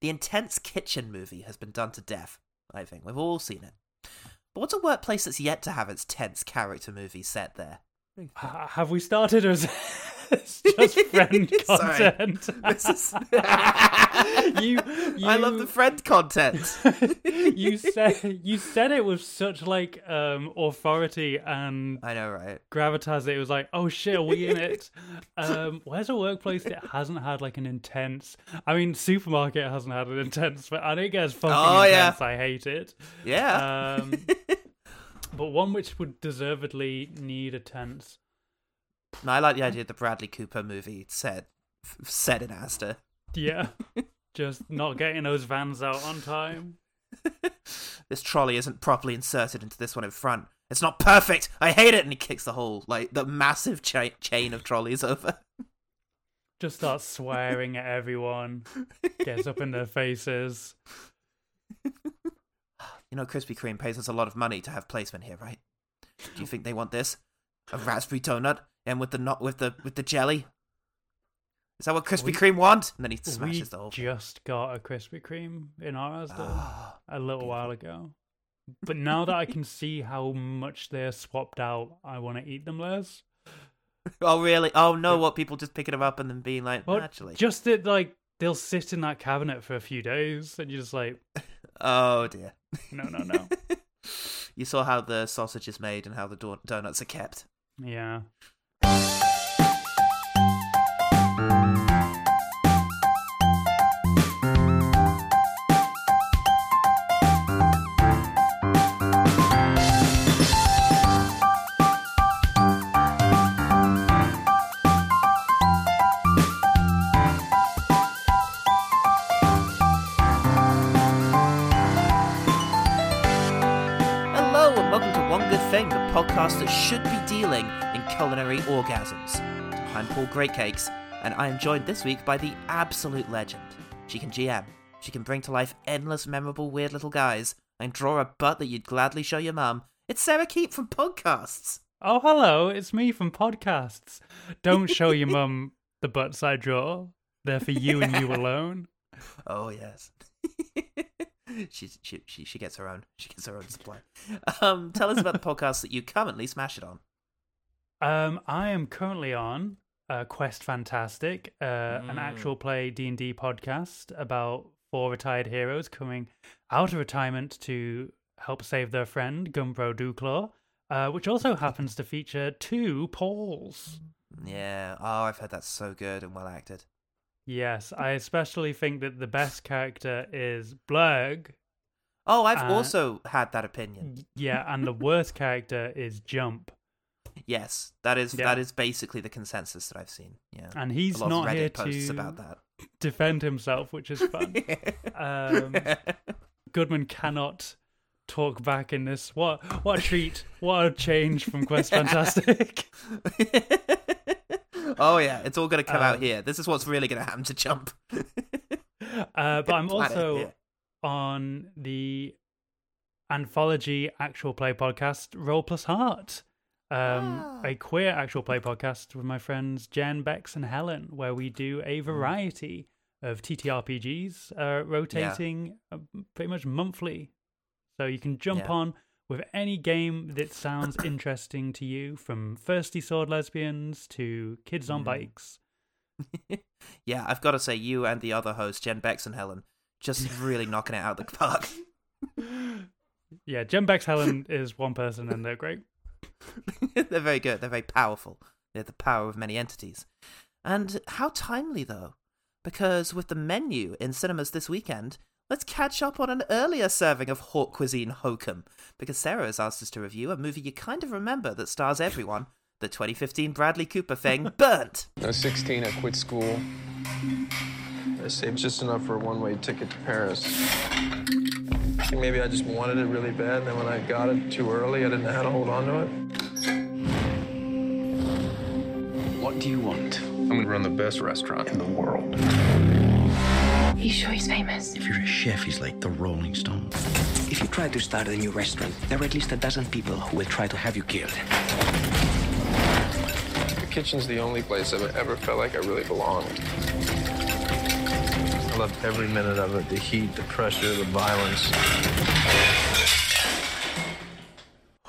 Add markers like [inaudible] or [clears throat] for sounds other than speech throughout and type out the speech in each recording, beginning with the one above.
The intense kitchen movie has been done to death, I think. We've all seen it. But what's a workplace that's yet to have its tense character movie set there? Have we started or is [laughs] it just [laughs] friend content? This is- [laughs] [laughs] you, I love the friend content. you said you said it with such like um authority and I know, right? gravitas it was like, oh shit, are we in it? Um, where's a workplace that hasn't had like an intense? I mean, supermarket hasn't had an intense, but and it gets fucking Oh, yeah. intense. I hate it. Yeah. Um, but one which would deservedly need a tense. No, I like the idea of the Bradley Cooper movie set f- set in Asda. Yeah, [laughs] just not getting those vans out on time. [laughs] this trolley isn't properly inserted into this one in front. It's not perfect. I hate it. And he kicks the whole like the massive cha- chain of trolleys over. [laughs] Just starts swearing at everyone. Gets up in their faces. You know, Krispy Kreme pays us a lot of money to have placement here, right? Do you think they want this? A raspberry donut and with the not with the with the jelly? Is that what Krispy We- Kreme want? And then he smashes the whole. thing. just got a Krispy Kreme in our Asda Ah. a little while ago. But now that I can see how much they're swapped out, I want to eat them less. [laughs] oh really? Oh no! What people just picking them up and then being like, Well, actually, just that, like, they'll sit in that cabinet for a few days, and you're just like, [laughs] oh dear. no, no, no. [laughs] you saw how the sausage is made and how the donuts are kept. yeah. Hello and welcome to One Good Thing, the podcast that should be culinary orgasms. I'm Paul Greatcakes, and I am joined this week by the absolute legend. She can GM, she can bring to life endless memorable weird little guys, and draw a butt that you'd gladly show your mum. It's Sarah Keep from Podcasts. Oh, hello, it's me from podcasts. Don't show your mum [laughs] the butts I draw. They're for you and you [laughs] alone. Oh yes. [laughs] She's, she, she she gets her own. She gets her own supply. Um, tell us about the podcast that you currently smash it on. Um, I am currently on uh, Quest Fantastic, uh, an Mm. actual play D and D podcast about four retired heroes coming out of retirement to help save their friend Gumbro Duclaw, uh, which also [laughs] happens to feature two Pauls. Yeah. Oh, I've heard that's so good and well acted. Yes, I especially think that the best character is Blurg. Oh, I've Uh, also had that opinion. Yeah, and the worst character is Jump, Yes, that is Yeah. that is basically the consensus that I've seen. Yeah, and he's not Reddit here posts to about that. [coughs] defend himself, which is fun. [laughs] um, Goodman cannot talk back in this. What what a treat! What a change from Quest Fantastic. [laughs] [laughs] oh yeah, it's all going to come out Um, here. This is what's really going to happen to Jump. Uh, but I'm Planet also here. on the anthology actual play podcast Roll Plus Heart. Um, Ah. a queer actual play podcast with my friends Jen, Bex, and Helen, where we do a variety of TTRPGs, uh, rotating uh, pretty much monthly. So you can jump Yeah. on with any game that sounds [coughs] interesting to you, from thirsty sword lesbians to kids on Mm. bikes. [laughs] yeah, I've got to say, you and the other host, Jen Bex and Helen, just really knocking it out of the park. [laughs] Yeah, Jen, Bex, Helen is one person, and they're great. [laughs] They're very good. They're very powerful. They're the power of many entities. And how timely, though, because with the menu in cinemas this weekend, let's catch up on an earlier serving of Hawk Cuisine Hokum, because Sarah has asked us to review a movie you kind of remember that stars everyone, the 2015 Bradley Cooper thing, [laughs] Burnt. I was 16, I quit school. I saved just enough for a one-way ticket to Paris. Maybe I just wanted it really bad, and then when I got it too early, I didn't know how to hold on to it. What do you want? I'm gonna run the best restaurant in the world. You sure he's famous? If you're a chef, he's like the Rolling Stones. If you try to start a new restaurant, there are at least a dozen people who will try to have you killed. The kitchen's the only place I've ever felt like I really belonged. Loved every minute of it the heat, the pressure, the violence.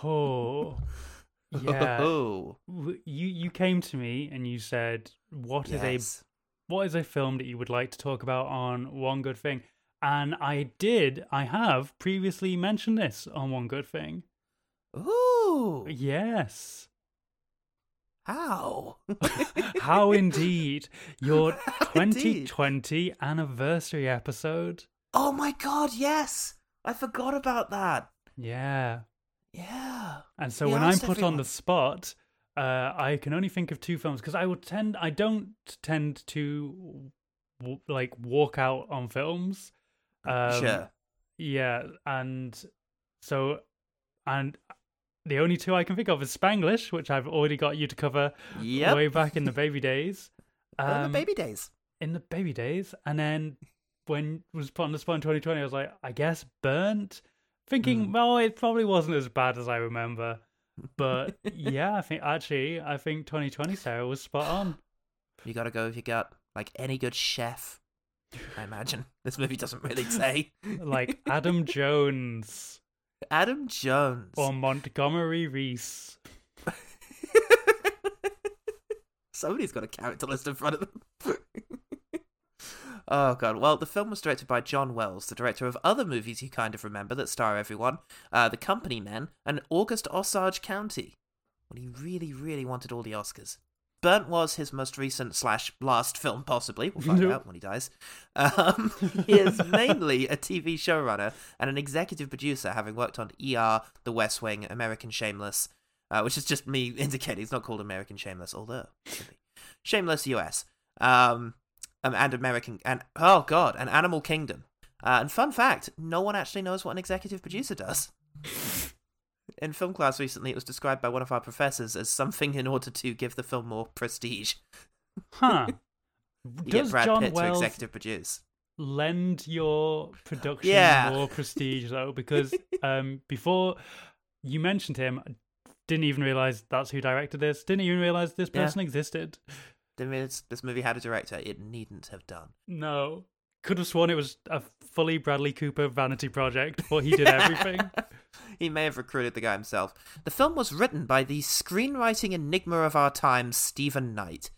Oh, yeah. Oh, You you came to me and you said, "What is yes. a what is a film that you would like to talk about on One Good Thing?" And I did. I have previously mentioned this on One Good Thing. Ooh, Yes. How? [laughs] How indeed. Your [laughs] How indeed. 2020 anniversary episode. Oh my god, yes! I forgot about that. Yeah. Yeah. And so He when I'm put on the spot, uh, I can only think of two films because I would tend, I don't tend to w- like walk out on films. Um, sure. Yeah, and so, and the only two I can think of is Spanglish, which I've already got you to cover Yep. way back in the baby days. [laughs] Oh, the Um, baby days. in the baby days, and then when was put on the spot in 2020, I was like, I guess burnt, thinking, Hmm. well, it probably wasn't as bad as I remember, but [laughs] yeah, I think actually, I think 2020 Sarah was spot on. [sighs] You gotta go with your gut, like any good chef. I imagine [laughs] this movie doesn't really say. Like Adam Jones Adam Jones. or Montgomery Reece. [laughs] Somebody's got a character list in front of them. [laughs] oh god. Well, the film was directed by John Wells, the director of other movies you kind of remember that star everyone, uh, The Company Men, and August Osage County. When he really, really wanted all the Oscars. Burnt was his most recent slash last film, possibly. We'll find Nope. out when he dies. Um, [laughs] he is mainly a TV showrunner and an executive producer, having worked on ER, The West Wing, American Shameless, uh, which is just me [laughs] indicating it's not called American Shameless, although it should be. Shameless US, um, um, and American, and oh god, and Animal Kingdom. Uh, and fun fact: no one actually knows what an executive producer does. [laughs] In film class recently, it was described by one of our professors as something in order to give the film more prestige. Huh. [laughs] Does Brad John Pitt to executive produce. lend your production Yeah. more prestige though? Because [laughs] um, before you mentioned him, I didn't even realize that's who directed this. Didn't even realize this Yeah. person existed. I mean, it's- this movie had a director. It needn't have done. No. Could have sworn it was a fully Bradley Cooper vanity project, but he did [laughs] everything. He may have recruited the guy himself. The film was written by the screenwriting enigma of our time, Steven Knight,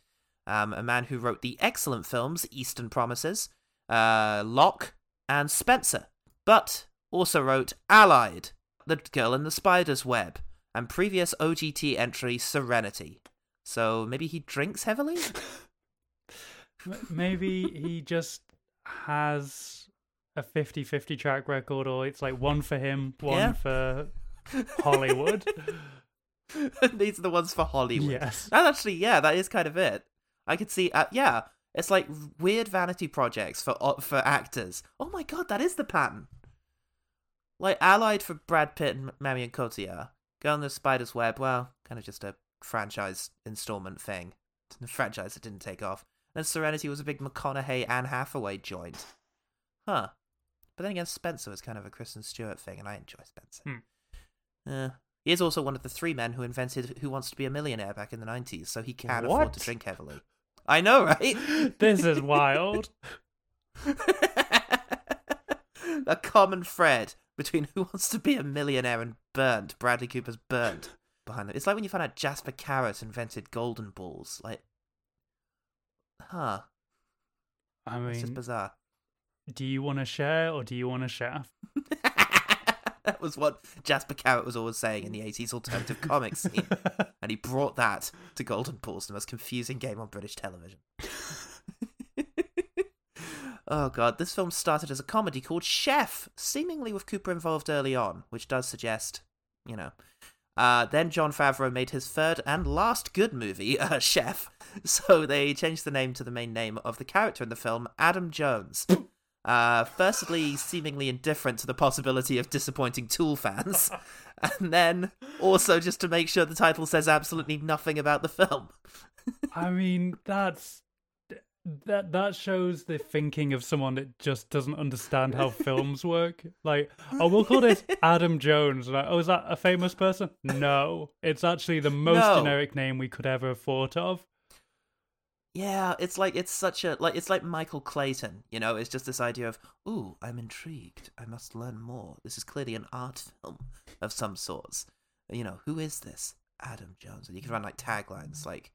um, a man who wrote the excellent films Eastern Promises, uh, Locke, and Spencer, but also wrote Allied, The Girl in the Spider's Web, and previous OGT entry Serenity. So maybe he drinks heavily? [laughs] Maybe he just has a 50 50 track record, or it's like one for him, one Yeah. for [laughs] Hollywood. [laughs] These are the ones for Hollywood. Yes. And actually, yeah, that is kind of it. I could see, uh, yeah, it's like weird vanity projects for uh, for actors. Oh my god, that is the pattern. Like Allied for Brad Pitt and Marion Cotillard. Girl in the Spider's Web, well, kind of just a franchise installment thing. A franchise that didn't take off. And Serenity was a big McConaughey Anne Hathaway joint. Huh. But then again, Spencer was kind of a Kristen Stewart thing, and I enjoy Spencer. Hmm. Uh, he is also one of the three men who invented Who Wants to Be a Millionaire back in the 90s, so he can afford to drink heavily. I know, right? [laughs] this is wild. [laughs] a common thread between Who Wants to Be a Millionaire and Burnt, Bradley Cooper's Burnt, behind it. It's like when you find out Jasper Carrott invented golden balls. Like, huh. I It's just mean, bizarre. Do you want to share or do you want to share? [laughs] that was what Jasper Carrott was always saying in the 80s alternative [laughs] comics scene. And he brought that to Golden Balls, the most confusing game on British television. [laughs] oh god, this film started as a comedy called Chef, seemingly with Cooper involved early on, which does suggest, you know. Uh, then Jon Favreau made his third and last good movie, uh, Chef, so they changed the name to the main name of the character in the film, Adam Jones. Uh, firstly, seemingly indifferent to the possibility of disappointing Tool fans, [laughs] and then also just to make sure the title says absolutely nothing about the film. [laughs] I mean, that's that that shows the thinking of someone that just doesn't understand how films work. Like, oh, we'll call this [laughs] Adam Jones. Like, oh, is that a famous person? No, it's actually the most No. generic name we could ever have thought of. Yeah, it's like it's such a like it's like Michael Clayton, you know, it's just this idea of, "Ooh, I'm intrigued. I must learn more. This is clearly an art film of some sorts." You know, who is this? Adam Jones. And you can run like taglines like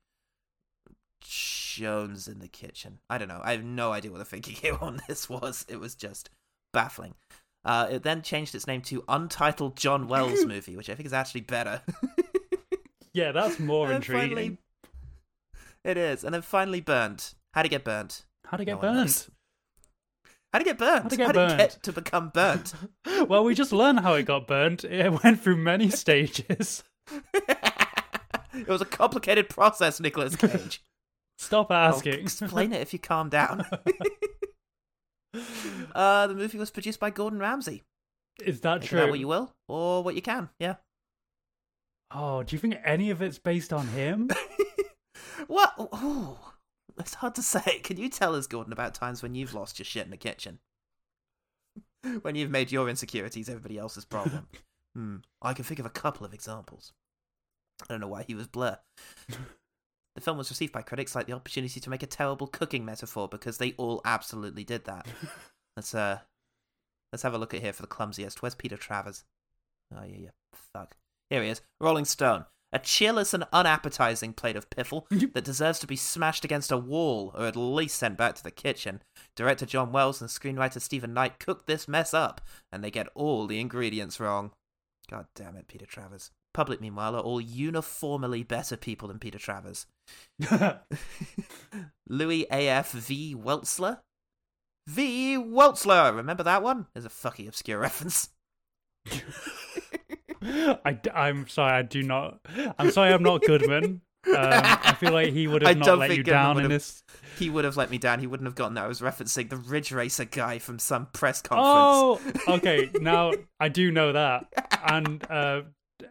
Jones in the kitchen. I don't know. I have no idea what the thinking here [laughs] on this was. It was just baffling. Uh, it then changed its name to Untitled John Wells [laughs] movie, which I think is actually better. [laughs] Yeah, that's more And intriguing. finally- it is, and then finally burnt. How'd it get burnt? How to get No burnt? How'd it get burnt? How'd it get How'd burnt? get to become burnt? [laughs] well, we just learned how it got burnt. It went through many stages. [laughs] it was a complicated process, Nicolas Cage. Stop I'll asking. explain it if you calm down. [laughs] uh, the movie was produced by Gordon Ramsay. Is that Take of that true? what you will, or what you can. Yeah. Oh, do you think any of it's based on him? What? Ooh, it's hard to say. [laughs] Can you tell us, Gordon, about times when you've lost your shit in the kitchen? [laughs] when you've made your insecurities everybody else's problem? [laughs] hmm. I can think of a couple of examples. I don't know why he was blur. The film was received by critics like the opportunity to make a terrible cooking metaphor because they all absolutely did that. let's uh, let's have a look at here for the clumsiest. Where's Peter Travers? Oh yeah, yeah. Fuck. Here he is. Rolling Stone. A cheerless and unappetizing plate of piffle [laughs] that deserves to be smashed against a wall or at least sent back to the kitchen. Director John Wells and screenwriter Steven Knight cooked this mess up, and they get all the ingredients wrong. God damn it, Peter Travers. Public, meanwhile, are all uniformly better people than Peter Travers. [laughs] [laughs] Louis A.F. V. Weltzler? V. Weltzler! Remember that one? There's a fucking obscure reference. I, am sorry, I do not. I'm sorry, I'm not Goodman. [laughs] Um, I feel like he would I have not don't let you Goodman down in this. He would have let me down. He wouldn't have gotten that. I was referencing the Ridge Racer guy from some press conference. Oh, okay. [laughs] Now I do know that. And uh,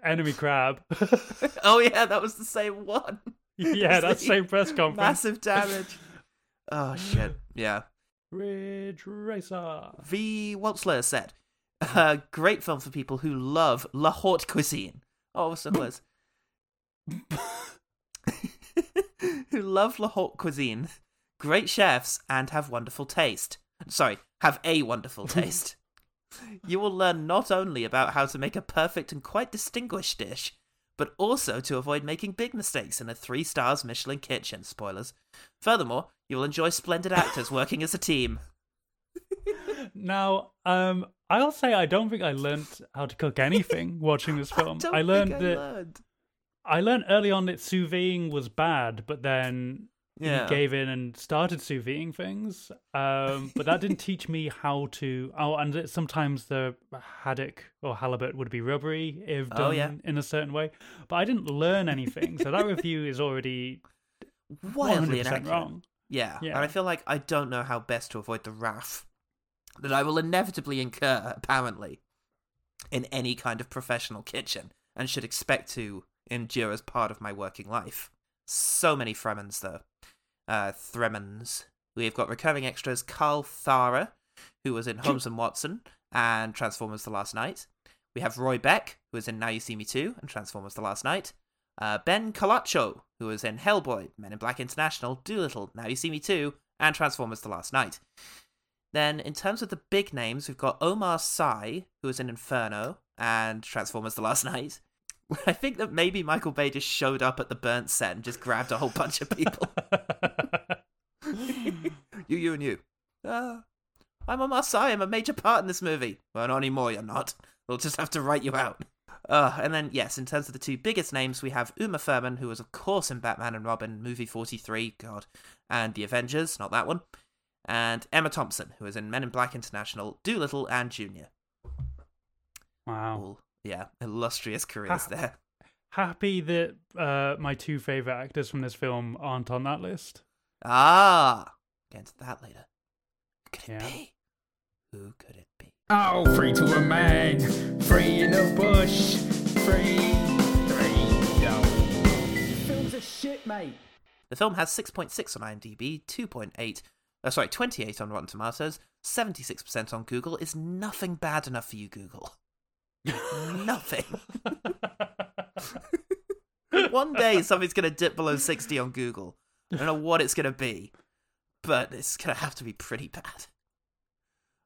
Enemy Crab. [laughs] Oh, yeah, that was the same one. yeah, like same press conference. Massive damage. Oh, shit. Yeah. Ridge Racer. V. Waltzler said, a great film for people who love La Haute cuisine. Oh, so was. [laughs] who love La Haute cuisine, great chefs, and have wonderful taste. Sorry, have a wonderful [laughs] taste. you will learn not only about how to make a perfect and quite distinguished dish, but also to avoid making big mistakes in a three stars Michelin kitchen. Spoilers. Furthermore, you will enjoy splendid actors working as a team. Now, um, I'll say I don't think I learnt how to cook anything [laughs] watching this film. don't I learned I that learned. I learned early on that sous videing was bad, but then Yeah. he gave in and started sous videing things. Um, but that didn't [laughs] teach me how to. Oh, and sometimes the haddock or halibut would be rubbery if done Oh, yeah. in a certain way. But I didn't learn anything, so that review is already [laughs] wildly 100% inaccurate. wrong. Yeah. Yeah. and I feel like I don't know how best to avoid the wrath that I will inevitably incur, apparently, in any kind of professional kitchen, and should expect to endure as part of my working life. So many Fremens, though. Uh, Thremens. We've got recurring extras Carl Thara, who was in Holmes and Watson and Transformers The Last Knight. We have Roy Beck, who was in Now You See Me Too and Transformers The Last Knight. Uh, ben Colacho, who was in Hellboy, Men in Black International, Dolittle, Now You See Me Too, and Transformers The Last Knight. Then, in terms of the big names, we've got Omar Sy, who was in Inferno and Transformers The Last Knight. [laughs] I think that maybe Michael Bay just showed up at the burnt set and just grabbed a whole bunch of people. [laughs] [laughs] you, you, and you. Uh, I'm Omar Sy. I'm a major part in this movie. Well, not anymore, you're not. We'll just have to write you out. Uh, and then, yes, in terms of the two biggest names, we have Uma Thurman, who was, of course, in Batman and Robin, movie 43, God, and The Avengers, not that one, and Emma Thompson, who was in Men in Black International, Dolittle, and Junior. wow. All, yeah, illustrious careers Ah. there. Happy that uh, my two favorite actors from this film aren't on that list. Ah, get into that later. Who could it Yeah. be? Who could it be? Oh, free to a man, free in the bush, free, free, yo. Films are shit, mate. The film has 6.6 on IMDb, 2.8, uh, sorry, 28 on Rotten Tomatoes, 76% on Google. Is nothing bad enough for you, Google? nothing. [laughs] One day something's going to dip below 60 on Google. I don't know what it's gonna be, but it's gonna have to be pretty bad.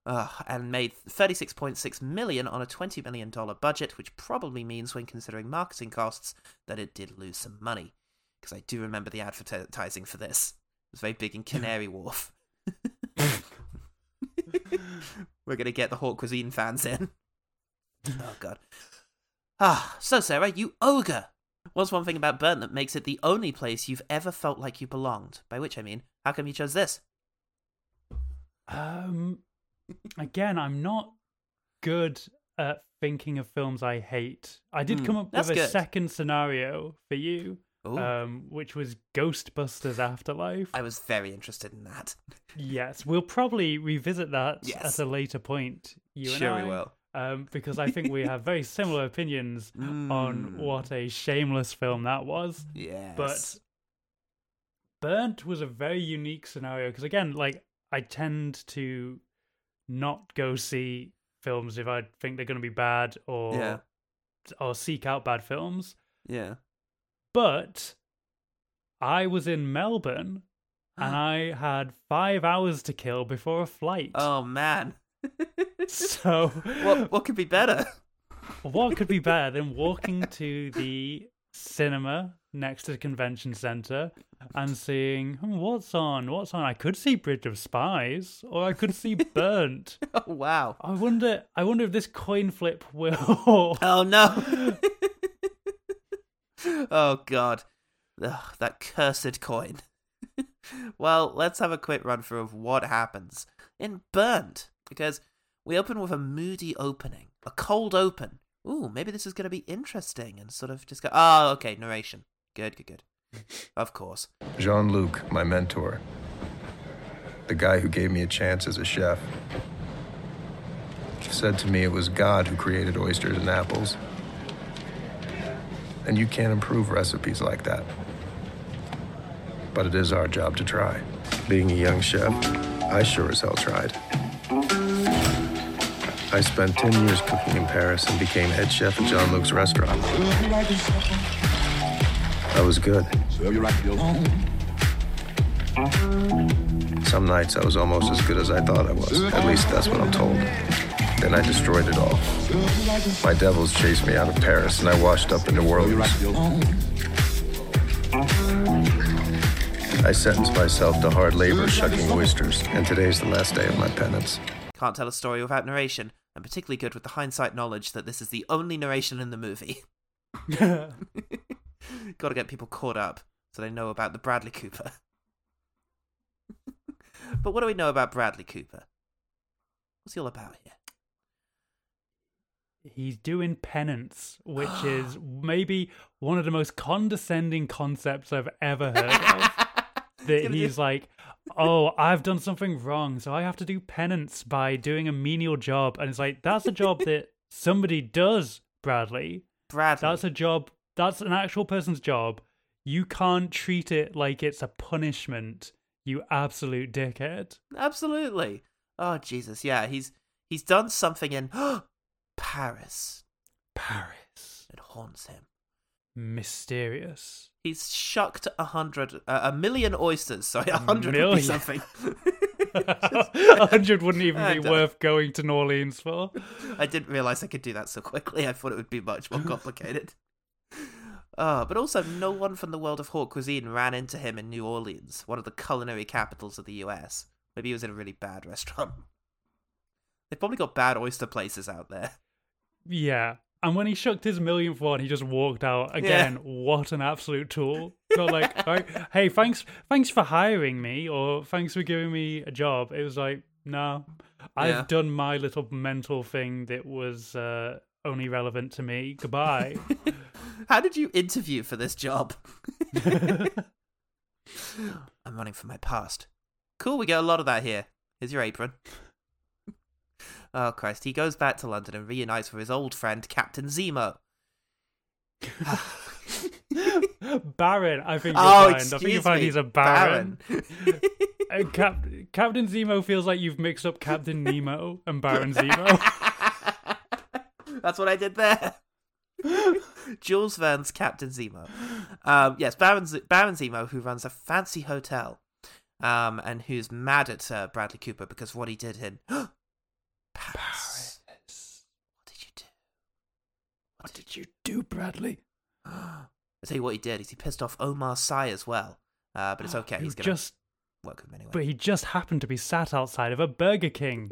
Uh, and made 36.6 million on a 20 million dollar budget, which probably means, when considering marketing costs, that it did lose some money. Because I do remember the advertising for this. It was very big in [laughs] Canary Wharf. [laughs] We're gonna get the Hawk Cuisine fans in. Oh god. Ah, so Sarah, you ogre. What's one thing about Burnt that makes it the only place you've ever felt like you belonged? By which I mean, how come you chose this? Um, again, I'm not good at thinking of films I hate. I did Hmm, come up with a good. second scenario for you, um, which was Ghostbusters Afterlife. I was very interested in that. Yes, we'll probably revisit that Yes. at a later point. You and sure I, we will. um, because I think we have very similar opinions [laughs] on Mm. what a shameless film that was. Yes. But Burnt was a very unique scenario because again, like I tend to not go see films if I think they're going to be bad or Yeah. or seek out bad films. yeah. But I was in Melbourne and I had five hours to kill before a flight. Oh man. [laughs] So what what could be better? what could be [laughs] better than walking to the cinema next to the convention center and seeing "Hmm, what's on what's on i could see bridge of spies or i could see [laughs] burnt Oh wow. i wonder i wonder if this coin flip will Oh no. [laughs] oh god. Ugh, that cursed coin. [laughs] well, let's have a quick run through of what happens in Burnt because we open with a moody opening, a cold open. Ooh, maybe this is going to be interesting and sort of just go. Oh, okay, narration. Good, good, good. of course. Jean Luc, my mentor, the guy who gave me a chance as a chef, said to me it was God who created oysters and apples. And you can't improve recipes like that. But it is our job to try. Being a young chef, I sure as hell tried. I spent 10 years cooking in Paris and became head chef at Jean Luc's restaurant. I was good. Some nights I was almost as good as I thought I was. At least that's what I'm told. Then I destroyed it all. My devils chased me out of Paris, and I washed up in New Orleans. I sentenced myself to hard labor shucking oysters, and today's the last day of my penance. Can't tell a story without narration. I'm particularly good with the hindsight knowledge that this is the only narration in the movie. [laughs] Got to get people caught up so they know about the Bradley Cooper. [laughs] but what do we know about Bradley Cooper? What's he all about here? He's doing penance which [gasps] is maybe one of the most condescending concepts i've ever [laughs] heard of that he's do- like, oh, I've done something wrong, so I have to do penance by doing a menial job. And it's like, that's a job that [laughs] somebody does, Bradley. Bradley. That's a job, that's an actual person's job. You can't treat it like it's a punishment, you absolute dickhead. Absolutely. Oh Jesus, yeah, he's he's done something [gasps] in Paris. Paris. It haunts him. Mysterious. He's shucked a hundred, uh, a million oysters. Sorry, a hundred would be million. something. [laughs] A hundred wouldn't even I be don't- worth going to New Orleans for. I didn't realize I could do that so quickly. I thought it would be much more complicated. [laughs] Uh, but also, no one from the world of haute cuisine ran into him in New Orleans, one of the culinary capitals of the US. Maybe he was in a really bad restaurant. They've probably got bad oyster places out there. Yeah. And when he shucked his millionth one, he just walked out. Again, what an absolute tool. Not like, right, [laughs] hey, thanks thanks for hiring me or thanks for giving me a job. It was like, no. I've Yeah. done my little mental thing that was uh, only relevant to me. Goodbye. [laughs] How did you interview for this job? [laughs] I'm running from my past. Cool, we get a lot of that here. Here's your apron. Oh, Christ. He goes back to London and reunites with his old friend, Captain Zemo. [laughs] Baron, I think you'll oh, find. I think you'll find he's a Baron. Baron. And [laughs] Cap- Captain Zemo feels like you've mixed up Captain Nemo and Baron Zemo. [laughs] That's what I did there. Jules Verne's Captain Zemo. Um, yes, Baron, Z- Baron Zemo, who runs a fancy hotel, um, and who's mad at uh, Bradley Cooper because of what he did in [gasps] Paris. What did you do? What did you do, Bradley? I'll tell you what he did. Is he pissed off Omar Sy as well? Uh, but it's okay. He He's gonna just, work with him anyway. but he just happened to be sat outside of a Burger King.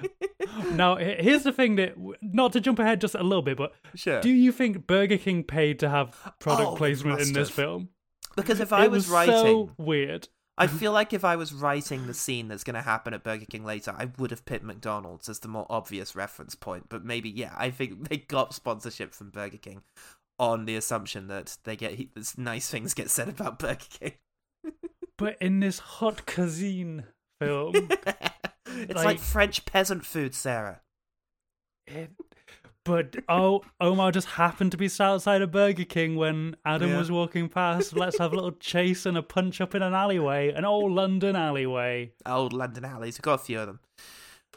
[laughs] now, here's the thing that, not to jump ahead just a little bit, but Sure. do you think Burger King paid to have product Oh, placement in this film? because if I it was, was writing, so weird. I mm-hmm. feel like if I was writing the scene that's going to happen at Burger King later, I would have picked McDonald's as the more obvious reference point. But maybe, yeah, I think [laughs] they got sponsorship from Burger King on the assumption that they get this nice things get said about Burger King. [laughs] But in this hot cuisine film, [laughs] it's like, Like- French peasant food, Sarah. it, but oh, Omar just happened to be sat outside a Burger King when Adam Yeah. was walking past. Let's have a little chase and a punch up in an alleyway, an old London alleyway. Old London alleys. We've got a few of them.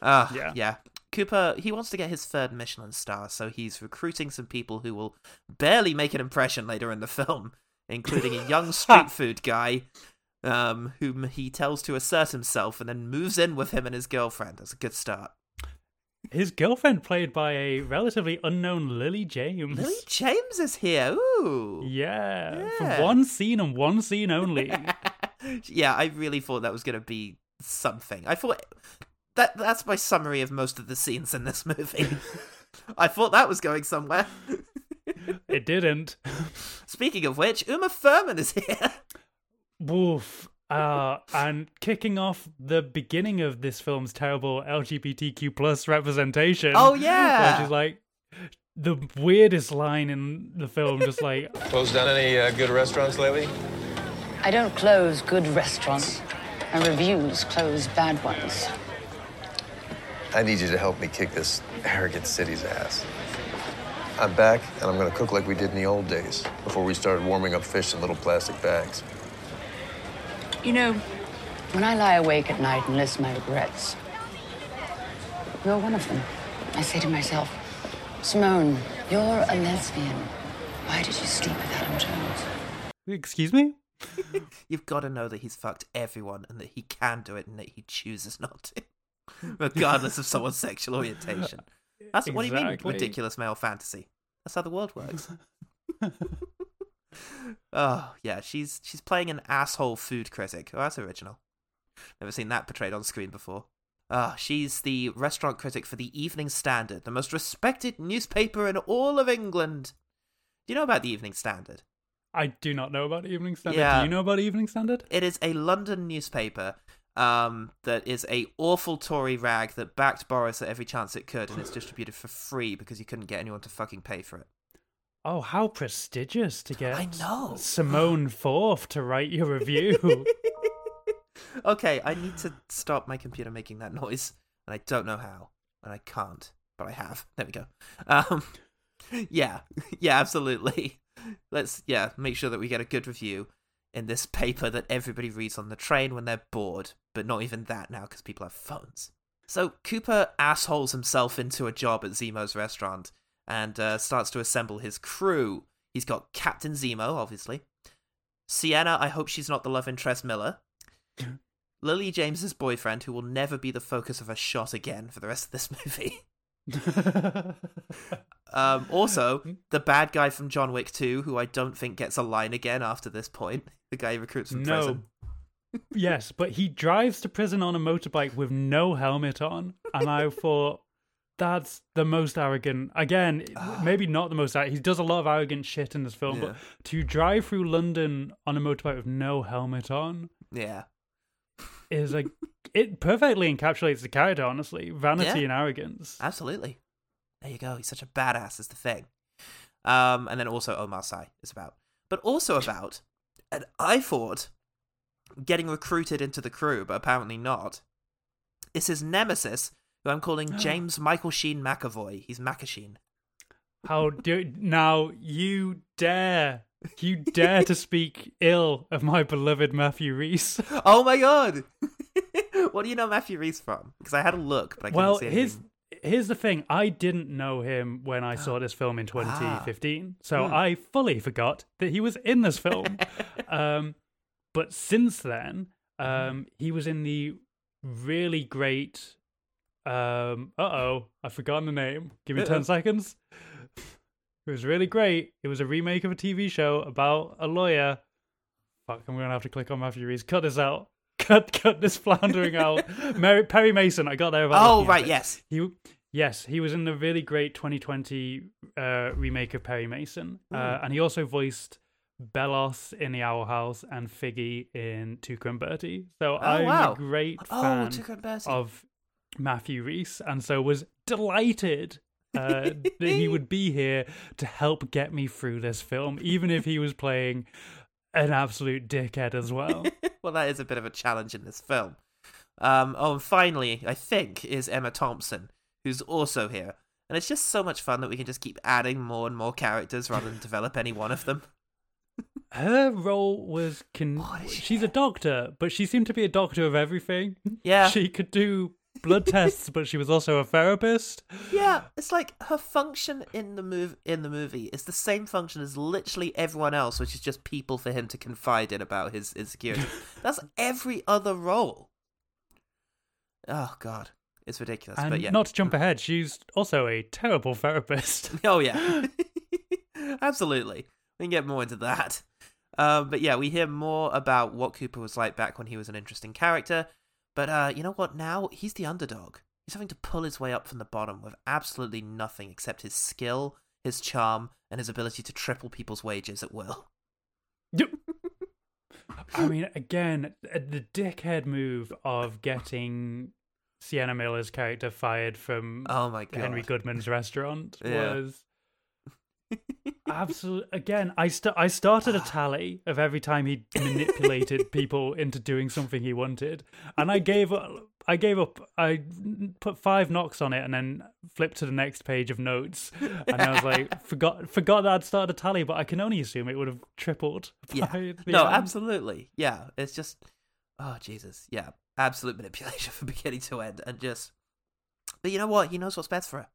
Uh, Yeah. yeah. Cooper, he wants to get his third Michelin star, so he's recruiting some people who will barely make an impression later in the film, including a young [laughs] street food guy um, whom he tells to assert himself and then moves in with him and his girlfriend. That's a good start. His girlfriend, played by a relatively unknown Lily James. Lily James is here. Ooh. Yeah, Yeah. for one scene and one scene only. [laughs] yeah, I really thought that was going to be something. I thought that that's my summary of most of the scenes in this movie. [laughs] I thought that was going somewhere. it didn't. [laughs] Speaking of which, Uma Thurman is here. Woof. Uh, and kicking off the beginning of this film's terrible LGBTQ plus representation. Oh, Where yeah. she's like the weirdest line in the film, just like [laughs] Closed down any uh, good restaurants lately? I don't close good restaurants. My reviews close bad ones. I need you to help me kick this arrogant city's ass. I'm back, and I'm gonna cook like we did in the old days, before we started warming up fish in little plastic bags. You know, when I lie awake at night and list my regrets, you're one of them. I say to myself, Simone, you're a lesbian. Why did you sleep with Adam Jones? excuse me? [laughs] You've got to know that he's fucked everyone and that he can do it and that he chooses not to, [laughs] regardless of someone's sexual orientation. That's what do you mean ridiculous male fantasy? That's how the world works. [laughs] oh yeah, she's she's playing an asshole food critic. Oh, that's original. Never seen that portrayed on screen before. Ah, she's the restaurant critic for the Evening Standard, the most respected newspaper in all of England. Do you know about the Evening Standard? I do not know about Evening Standard. Yeah. Do you know about Evening Standard? It is a London newspaper um, that is a awful Tory rag that backed Boris at every chance it could, and it's distributed for free because you couldn't get anyone to fucking pay for it. Oh, how prestigious to get I know. Simone Forth to write your review. [laughs] okay, I need to stop my computer making that noise, and I don't know how, and I can't, but I have. There we go. Um, [laughs] yeah, [laughs] yeah, absolutely. Let's yeah make sure that we get a good review in this paper that everybody reads on the train when they're bored, but not even that now because people have phones. So Cooper assholes himself into a job at Zemo's restaurant and uh, starts to assemble his crew. He's got Captain Zemo, obviously. Sienna, I hope she's not the love interest Miller. [clears throat] Lily James's boyfriend, who will never be the focus of a shot again for the rest of this [laughs] movie. [laughs] Um, also, the bad guy from John Wick 2, who I don't think gets a line again after this point. [laughs] The guy he recruits from no. prison. yes, but he drives to prison on a motorbike with no helmet on, and I thought that's the most arrogant. Again, maybe not the most. He does a lot of arrogant shit in this film, Yeah. but to drive through London on a motorbike with no helmet on Yeah. is like it perfectly encapsulates the character. Honestly, vanity Yeah. and arrogance. Absolutely. There you go. He's such a badass, is the thing. Um, and then also Omar Sy is about. But also about, and I thought, getting recruited into the crew, but apparently not, is his nemesis, who I'm calling [gasps] James Michael Sheen McAvoy. He's Macasheen. How do now you dare? You dare to [laughs] speak ill of my beloved Matthew Rhys? [laughs] Oh my god! [laughs] what do you know Matthew Rhys from? Because I had a look, but I couldn't well, see his anything. here's the thing I didn't know him when I saw [gasps] this film in 2015. So Hmm. I fully forgot that he was in this film. um, but since then, um, he was in the really great. Um, uh oh, I've forgotten the name. Give me 10 seconds. It was really great. It was a remake of a TV show about a lawyer. Fuck, I'm gonna have to click on Matthew Rhys. Cut this out. [laughs] Cut, cut this floundering out. [laughs] Mary, Perry Mason. I got there. About Oh, right, it. yes. He, yes, he was in the really great 2020 uh, remake of Perry Mason, uh, and he also voiced Belos in The Owl House and Figgy in Tuca and Bertie. So I'm wow. a great Oh, fan of Matthew Rhys, and so was delighted. Uh, [laughs] that he would be here to help get me through this film, even if he was playing an absolute dickhead as well. [laughs] well, that is a bit of a challenge in this film. Um, oh, and finally, I think, is Emma Thompson, who's also here. And it's just so much fun that we can just keep adding more and more characters rather than develop any one of them. [laughs] Her role was con- What is she she's a doctor, but she seemed to be a doctor of everything. Yeah. She could do blood tests, but she was also a therapist. Yeah, it's like her function in the move in the movie is the same function as literally everyone else, which is just people for him to confide in about his insecurity. [laughs] That's every other role. Oh god, it's ridiculous. And but yeah, not to jump ahead, she's also a terrible therapist. [laughs] Oh yeah, [laughs] absolutely. We can get more into that. Um, but yeah, we hear more about what Cooper was like back when he was an interesting character. But uh, you know what? Now he's the underdog. He's having to pull his way up from the bottom with absolutely nothing except his skill, his charm, and his ability to triple people's wages at will. Yep. [laughs] I mean, again, uh, the dickhead move of getting Sienna Miller's character fired from Oh my god, Henry Goodman's restaurant Yeah. was absolute. Again, I st- I started a tally of every time he manipulated [laughs] people into doing something he wanted, and I gave up. I gave up. I put five knocks on it, and then flipped to the next page of notes, and I was like, [laughs] forgot forgot that I'd started a tally, but I can only assume it would have tripled. [laughs] Yeah. No, end. absolutely. Yeah, it's just, oh Jesus, yeah, absolute manipulation from beginning to end, and just. But you know what? He knows what's best for her.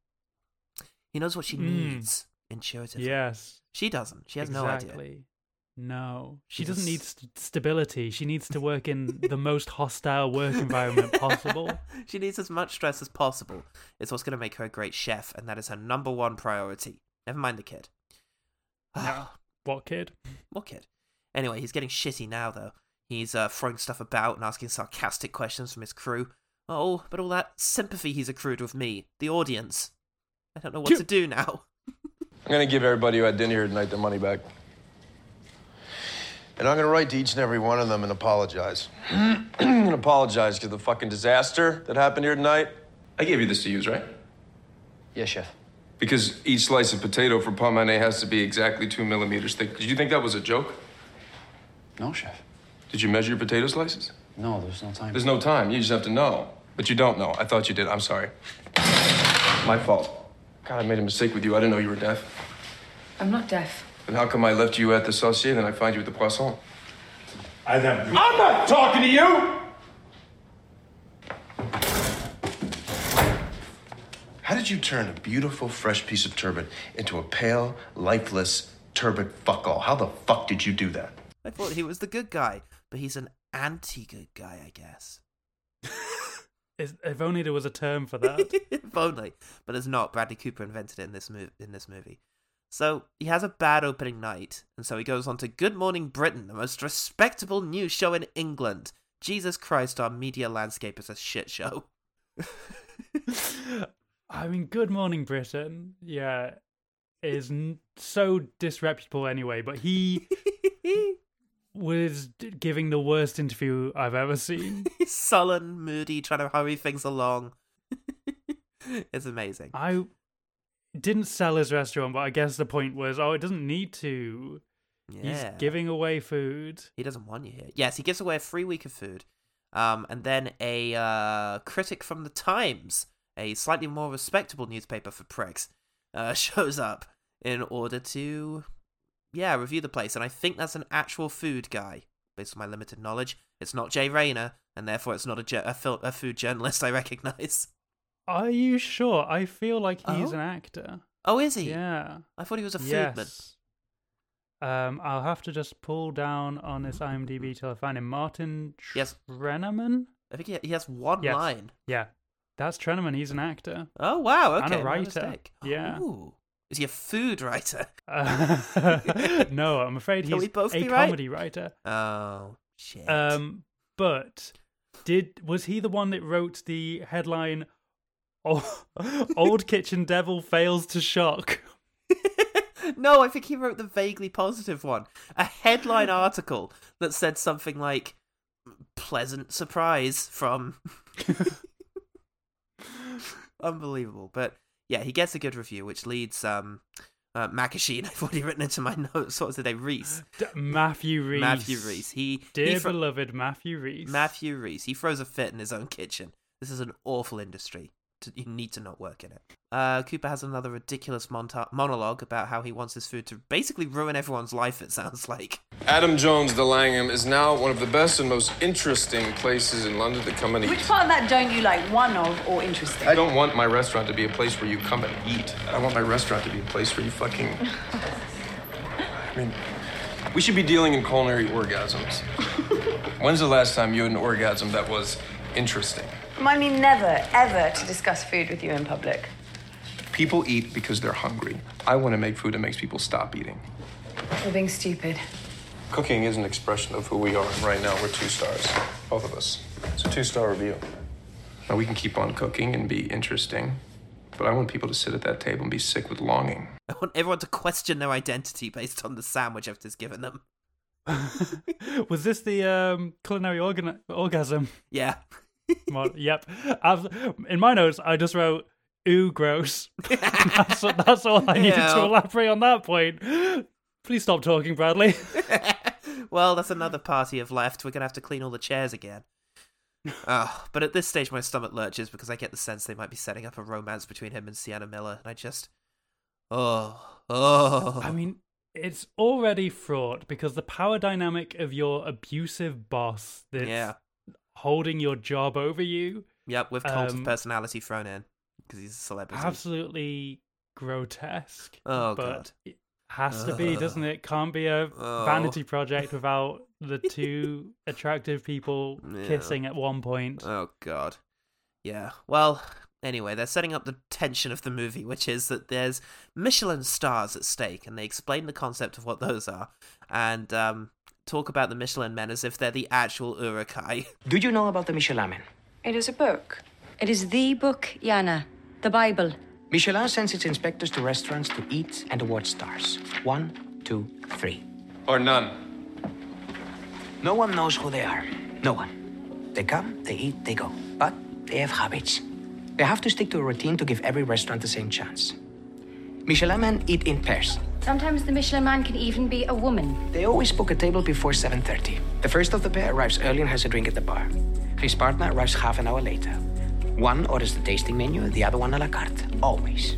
He knows what she Mm. needs intuitively. Yes. She doesn't. She has exactly. no idea. No, she doesn't need st- stability. She needs to work in the [laughs] most hostile work environment possible. [laughs] she needs as much stress as possible. It's what's going to make her a great chef, and that is her number one priority. Never mind the kid. [sighs] No. What kid? what kid? Anyway, he's getting shitty now, though. He's uh, throwing stuff about and asking sarcastic questions from his crew. Oh, but all that sympathy he's accrued with me, the audience. I don't know what to do now. I'm gonna give everybody who had dinner here tonight their money back. And I'm gonna write to each and every one of them and apologize. [clears throat] I'm gonna apologize for the fucking disaster that happened here tonight. I gave you this to use, right? Yes, chef. Because each slice of potato for pot mayonnaise has to be exactly two millimeters thick. Did you think that was a joke? No, chef. Did you measure your potato slices? No, there's no time. There's no time. You just have to know. But you don't know. I thought you did. I'm sorry. My fault. God, I made a mistake with you. I didn't know you were deaf. I'm not deaf. Then how come I left you at the saucier and then I find you at the poisson? I'm not talking to you! How did you turn a beautiful, fresh piece of turbot into a pale, lifeless turbot fuck all? How the fuck did you do that? I thought he was the good guy, but he's an anti-good guy, I guess. Is- If only there was a term for that. [laughs] if only, but there's not. Bradley Cooper invented it in this movie. In this movie, so he has a bad opening night, and so he goes on to Good Morning Britain, the most respectable news show in England. Jesus Christ, our media landscape is a shit show. [laughs] [laughs] I mean, Good Morning Britain, yeah, is so disreputable anyway, but he was giving the worst interview I've ever seen. [laughs] Sullen, moody, trying to hurry things along. [laughs] it's amazing. I didn't sell his restaurant, but I guess the point was, oh, it doesn't need to. Yeah. He's giving away food. He doesn't want you here. Yes, he gives away a free week of food. Um, and then a uh, critic from the Times, a slightly more respectable newspaper for pricks, uh, [laughs] shows up in order to, yeah, review the place. And I think that's an actual food guy, based on my limited knowledge. It's not Jay Rayner, and therefore it's not a, ju- a, fil- a food journalist [laughs] I recognize. Are you sure? I feel like he's Oh? an actor. Oh, is he? Yeah. I thought he was a foodman. Yes. Um, I'll have to just pull down on this IMDb till I find him. Martin Yes. Treneman? I think he, he has one Yes. line. Yeah. That's Treneman. He's an actor. Oh wow! Okay. And a writer. Yeah. Ooh. Is he a food writer? Uh, [laughs] no, I'm afraid he's a right? comedy writer. Oh shit. Um, but did was he the one that wrote the headline? Oh, Old Kitchen Devil fails to shock. [laughs] no, I think he wrote the vaguely positive one. A headline article that said something like "pleasant surprise" from. [laughs] Unbelievable, but yeah, he gets a good review, which leads um, uh, Makashine. [laughs] I've already written into my notes. What was the name? Rhys. D- Matthew Rhys. Matthew Rhys. He Dear he fro- beloved Matthew Rhys. Matthew Rhys. He throws a fit in his own kitchen. This is an awful industry. To, you need to not work in it. Uh, Cooper has another ridiculous monta- monologue about how he wants his food to basically ruin everyone's life. It sounds like. Adam Jones, the Langham, is now one of the best and most interesting places in London to come and eat. Which part of that don't you like? One of or interesting? I don't want my restaurant to be a place where you come and eat. I want my restaurant to be a place where you fucking. [laughs] I mean, we should be dealing in culinary orgasms. [laughs] When's the last time you had an orgasm that was interesting? I me never, ever to discuss food with you in public. People eat because they're hungry. I want to make food that makes people stop eating. You're being stupid. Cooking is an expression of who we are, and right now we're two stars, both of us. It's a two-star review. Now we can keep on cooking and be interesting, but I want people to sit at that table and be sick with longing. I want everyone to question their identity based on the sandwich I've just given them. [laughs] was this the um, culinary organ- orgasm? Yeah. Mod- yep. I've, in my notes, I just wrote "ooh, gross." [laughs] that's, that's all I needed to elaborate on that point. Please stop talking, Bradley. [laughs] well, that's another party of left. We're gonna have to clean all the chairs again. Oh, but at this stage, my stomach lurches because I get the sense they might be setting up a romance between him and Sienna Miller, and I just, oh, oh. I mean, it's already fraught because the power dynamic of your abusive boss that's yeah, holding your job over you yep, with cult Um, of personality thrown in because he's a celebrity. absolutely grotesque. Oh, but God. it has to be, doesn't it? Can't be a Oh. vanity project [laughs] without the two [laughs] attractive people Yeah. kissing at one point. Oh god. Yeah. Well, anyway, they're setting up the tension of the movie, which is that there's Michelin stars at stake, and they explain the concept of what those are, and um, talk about the Michelin men as if they're the actual Uruk-hai. [laughs] Do you know about the Michelin Man? It is a book. It is the book, Yana. The Bible. Michelin sends its inspectors to restaurants to eat and award stars. One, two, three. Or none. No one knows who they are. No one. They come, they eat, they go. But they have habits. They have to stick to a routine to give every restaurant the same chance. Michelin men eat in pairs. Sometimes the Michelin man can even be a woman. They always book a table before 7.30. The first of the pair arrives early and has a drink at the bar. His partner arrives half an hour later. One orders the tasting menu, the other one a la carte. Always.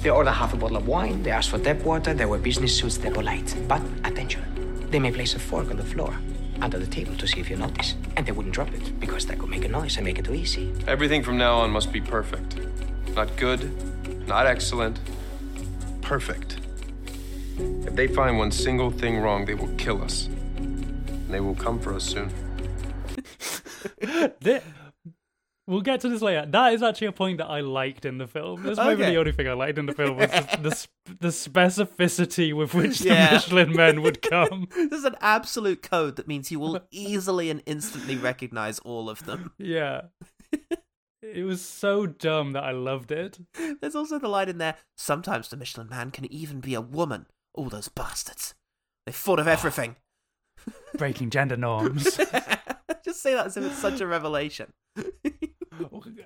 They order half a bottle of wine, they ask for tap water, they wear business suits, they're polite. But attention, they may place a fork on the floor under the table to see if you notice. And they wouldn't drop it because that could make a noise and make it too easy. Everything from now on must be perfect. Not good, not excellent, perfect. If they find one single thing wrong, they will kill us. And they will come for us soon. Thi- we'll get to this later. That is actually a point that I liked in the film. That's maybe Okay. the only thing I liked in the film was just the, the specificity with which the Yeah. Michelin men would come. [laughs] There's an absolute code that means you will [laughs] easily and instantly recognize all of them. Yeah. [laughs] It was so dumb that I loved it. There's also the line in there sometimes the Michelin man can even be a woman. All those bastards. They thought of everything. [laughs] Breaking gender norms. [laughs] Just say that as if it's such a revelation. [laughs]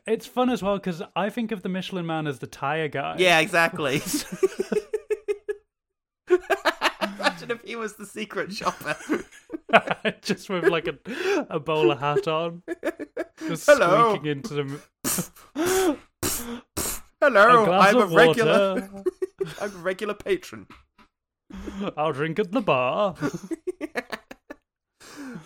It's fun as well because I think of the Michelin man as the tire guy. Yeah, exactly. Imagine if he was the secret shopper. just with like a, a bowler hat on. Just Hello. squeaking into the. Hello, I'm a regular. I'm a regular patron. [laughs] I'll drink at the bar. [laughs]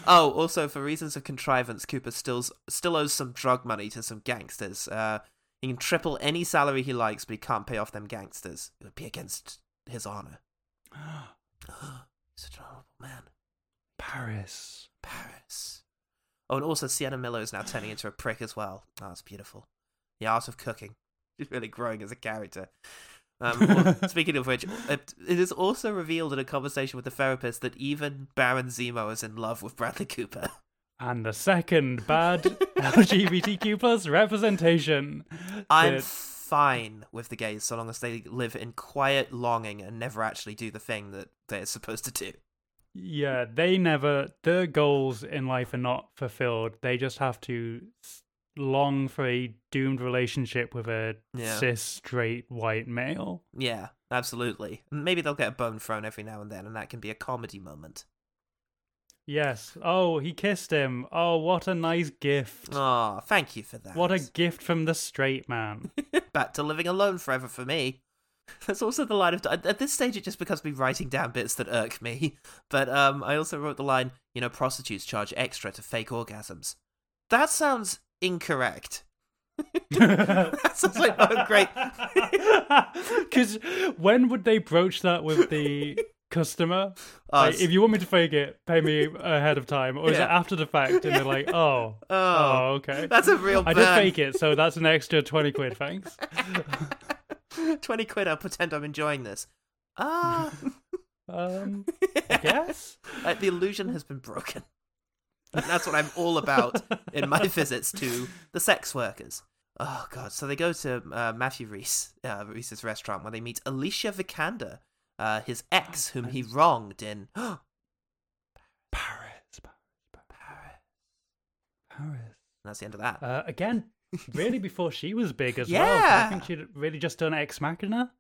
Oh, also for reasons of contrivance, Cooper still still owes some drug money to some gangsters. Uh, He can triple any salary he likes, but he can't pay off them gangsters. It would be against his honor. Such an honorable man. Paris. Paris. Oh, and also Sienna Miller is now turning into a prick as well. Oh, that's beautiful. The art of cooking. [laughs] She's really growing as a character. Um, [laughs] speaking of which, it, it is also revealed in a conversation with the therapist that even Baron Zemo is in love with Bradley Cooper. And the second bad [laughs] LGBTQ plus representation. I'm that- fine with the gays so long as they live in quiet longing and never actually do the thing that they're supposed to do. Yeah, they never, their goals in life are not fulfilled. They just have to long for a doomed relationship with a Yeah. cis straight white male. Yeah, absolutely. Maybe they'll get a bone thrown every now and then, and that can be a comedy moment. Yes. Oh, he kissed him. Oh, what a nice gift. Oh, thank you for that. What a gift from the straight man. [laughs] Back to living alone forever for me. [laughs] That's also the line of at this stage. It just becomes me writing down bits that irk me. [laughs] But um, I also wrote the line, you know, prostitutes charge extra to fake orgasms. That sounds incorrect. [laughs] that sounds like oh great. [laughs] Because when would they broach that with the customer? [laughs] Oh, Like, if you want me to fake it, pay me ahead of time, or is it after the fact? And they're like, "Oh, oh, okay, that's a real I did fake it, so that's an extra twenty quid, thanks." Twenty quid. I'll pretend I'm enjoying this. Ah, um, I guess. Like, the illusion has been broken. And that's what I'm all about in my [laughs] visits to the sex workers. Oh god! So they go to uh, Matthew Rhys, uh, Rhys's restaurant, where they meet Alicia Vikander, uh, his ex, whom he wronged in [gasps] Paris, Paris. Paris. And that's the end of that. Uh, again, really before she was big as well. Yeah. I think she'd really just done Ex Machina.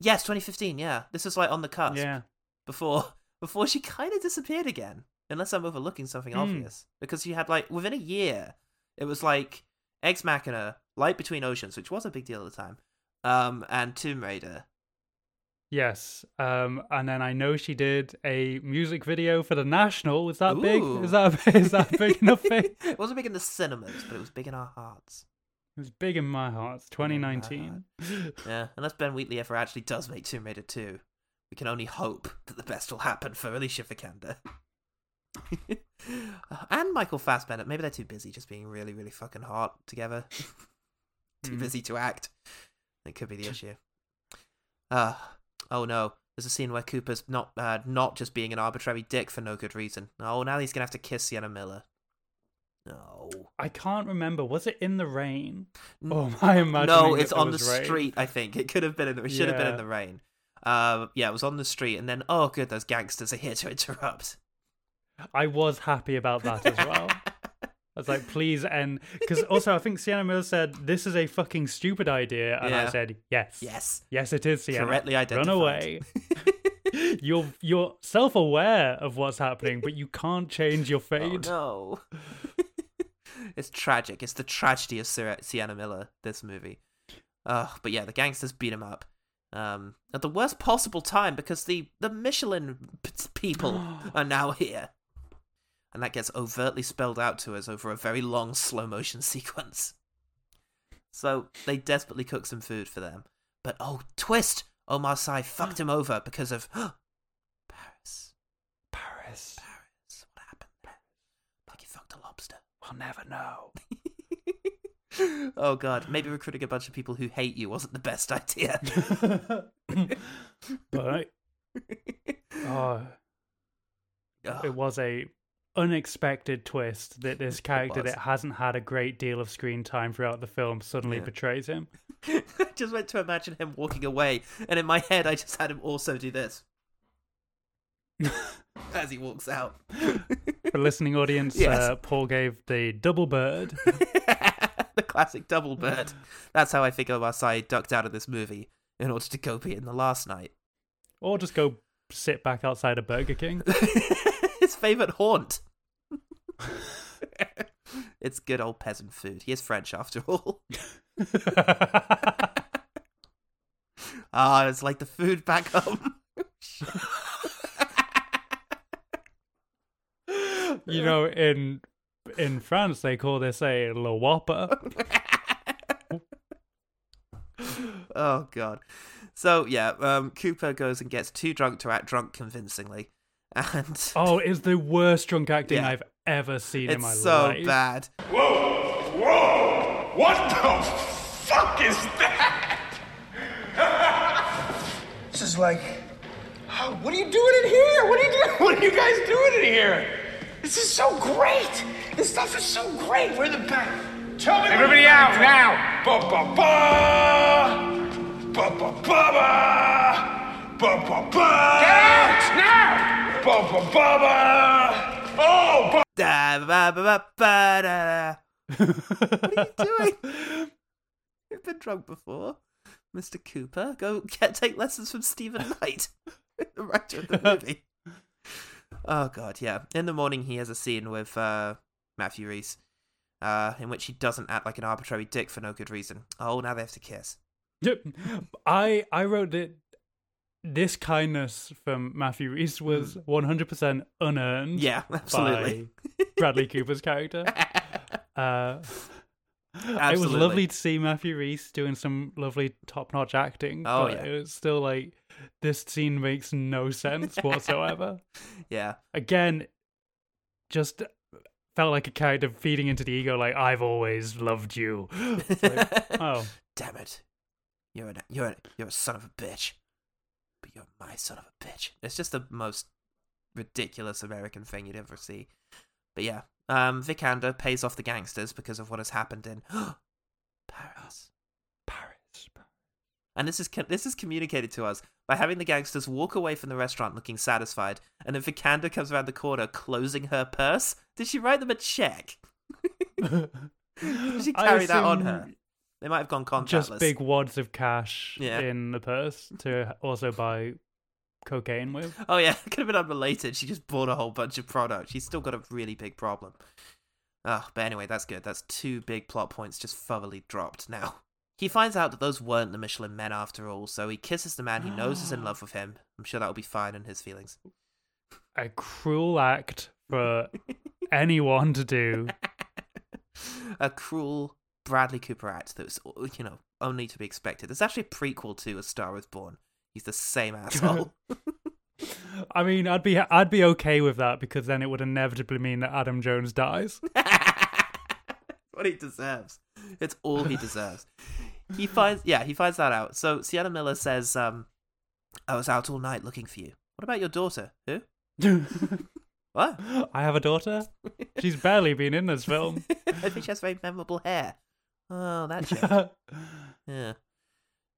yes, 2015. Yeah, this is like on the cusp. Yeah. Before [laughs] before she kind of disappeared again, unless I'm overlooking something Hmm. obvious. Because she had like within a year, it was like Ex Machina, Light Between Oceans, which was a big deal at the time, um, and Tomb Raider. Yes. Um, and then I know she did a music video for the National. Was that big? Ooh. Is that [laughs] is that big [laughs] enough? thing? it wasn't big in the cinemas, but it was big in our hearts. It was big in my heart. It's 2019. [laughs] Yeah, unless Ben Wheatley ever actually does make Tomb Raider 2, we can only hope that the best will happen for Alicia Vikander. [laughs] and Michael Fassbender. Maybe they're too busy just being really, really fucking hot together. [laughs] too Mm. busy to act. It could be the issue. Uh, oh no. There's a scene where Cooper's not uh, not just being an arbitrary dick for no good reason. Oh, now he's gonna have to kiss Sienna Miller. No. I can't remember. Was it in the rain? Oh, [laughs] I imagine. No, it's on the street. I think it could have been in the. It should have been in the rain. Uh, yeah, it was on the street, and then oh, good, those gangsters are here to interrupt. I was happy about that as well. I was like, please end. Because also, I think Sienna Miller said, this is a fucking stupid idea. And I said, yes. Yes. Yes, it is, Sienna. Correctly identified. Run away. [laughs] you're you're self aware of what's happening, but you can't change your fate. Oh no. [laughs] it's tragic. It's the tragedy of Sir- Sienna Miller. This movie. Uh, but yeah, the gangsters beat him up. Um, at the worst possible time because the the Michelin p- people [gasps] are now here, and that gets overtly spelled out to us over a very long slow motion [laughs] sequence. So they desperately cook some food for them, but oh twist! Omar Sy fucked him over because of [gasps] Paris. Paris. Paris. What happened there? Like he fucked a lobster. We'll never know. [laughs] oh god, maybe recruiting a bunch of people who hate you wasn't the best idea. [laughs] But I, oh, Ugh. it was a unexpected twist that this character that hasn't had a great deal of screen time throughout the film suddenly Yeah. betrays him. [laughs] I just went to imagine him walking away, and in my head, I just had him also do this [laughs] as he walks out. For listening audience, Yes. uh, Paul gave the double bird. [laughs] the classic double bird. That's how I figure Sy ducked out of this movie in order to go be in the Last Knight. or just go sit back outside a Burger King. His favorite haunt. [laughs] it's good old peasant food. He is French after all. [laughs] Ah, it's like the food back home. you know, in in France they call this a Le Whopper. [laughs] Oh god. So yeah, um, Cooper goes and gets too drunk to act drunk convincingly, and Oh, it's the worst drunk acting Yeah. I've ever seen in my life. it's so bad. Whoa! Whoa! What the fuck is that? [laughs] This is like, oh, what are you doing in here? What are you doing? [laughs] What are you guys doing in here? This is so great. This stuff is so great. We're the best. Tell me. Everybody out now. Ba ba ba. Ba ba ba ba. Ba ba ba. Get out now. Oh, [laughs] what are you doing? You've been drunk before, Mr. Cooper. Go get take lessons from Steven Knight, [laughs] the writer of the movie. Oh god, yeah. In the morning, he has a scene with uh, Matthew Rhys, uh, in which he doesn't act like an arbitrary dick for no good reason. Oh, now they have to kiss. Yep. I I wrote that this kindness from Matthew Rhys was 100% unearned. Hmm. Yeah, absolutely. by [laughs] Bradley Cooper's character. [laughs] Uh, it was lovely to see Matthew Rhys doing some lovely top-notch acting. Oh, but yeah. it was still like this scene makes no sense [laughs] whatsoever. Yeah. Again, just felt like a character feeding into the ego, like I've always loved you. Like, oh, Damn it. You're an, you're a, you're a son of a bitch. You're my son of a bitch. It's just the most ridiculous American thing you'd ever see. But yeah, um, Vikander pays off the gangsters because of what has happened in [gasps] Paris. Paris. And this is this is communicated to us by having the gangsters walk away from the restaurant looking satisfied, and then Vikander comes around the corner closing her purse. Did she write them a check? [laughs] Did she [laughs] carry that on her? They might have gone contactless. Just big wads of cash Yeah. in the purse to also buy cocaine with. Oh yeah, [laughs] could have been unrelated. She just bought a whole bunch of product. She's still got a really big problem. Ugh, but anyway, that's good. That's two big plot points just thoroughly dropped now. He finds out that those weren't the Michelin men after all, so he kisses the man he knows is in [gasps] love with him. I'm sure that'll be fine in his feelings. A cruel act for [laughs] anyone to do. [laughs] a cruel Bradley Cooper act that was, you know, only to be expected. It's actually a prequel to A Star Is Born. He's the same [laughs] asshole. I mean, I'd be I'd be okay with that because then it would inevitably mean that Adam Jones dies. [laughs] what he deserves. It's all he deserves. he finds yeah, he finds that out. So Sienna Miller says, um, I was out all night looking for you. What about your daughter? Who? [laughs] What? I have a daughter. She's barely been in this film. I think she has very memorable hair. Oh, that [laughs] joke. yeah.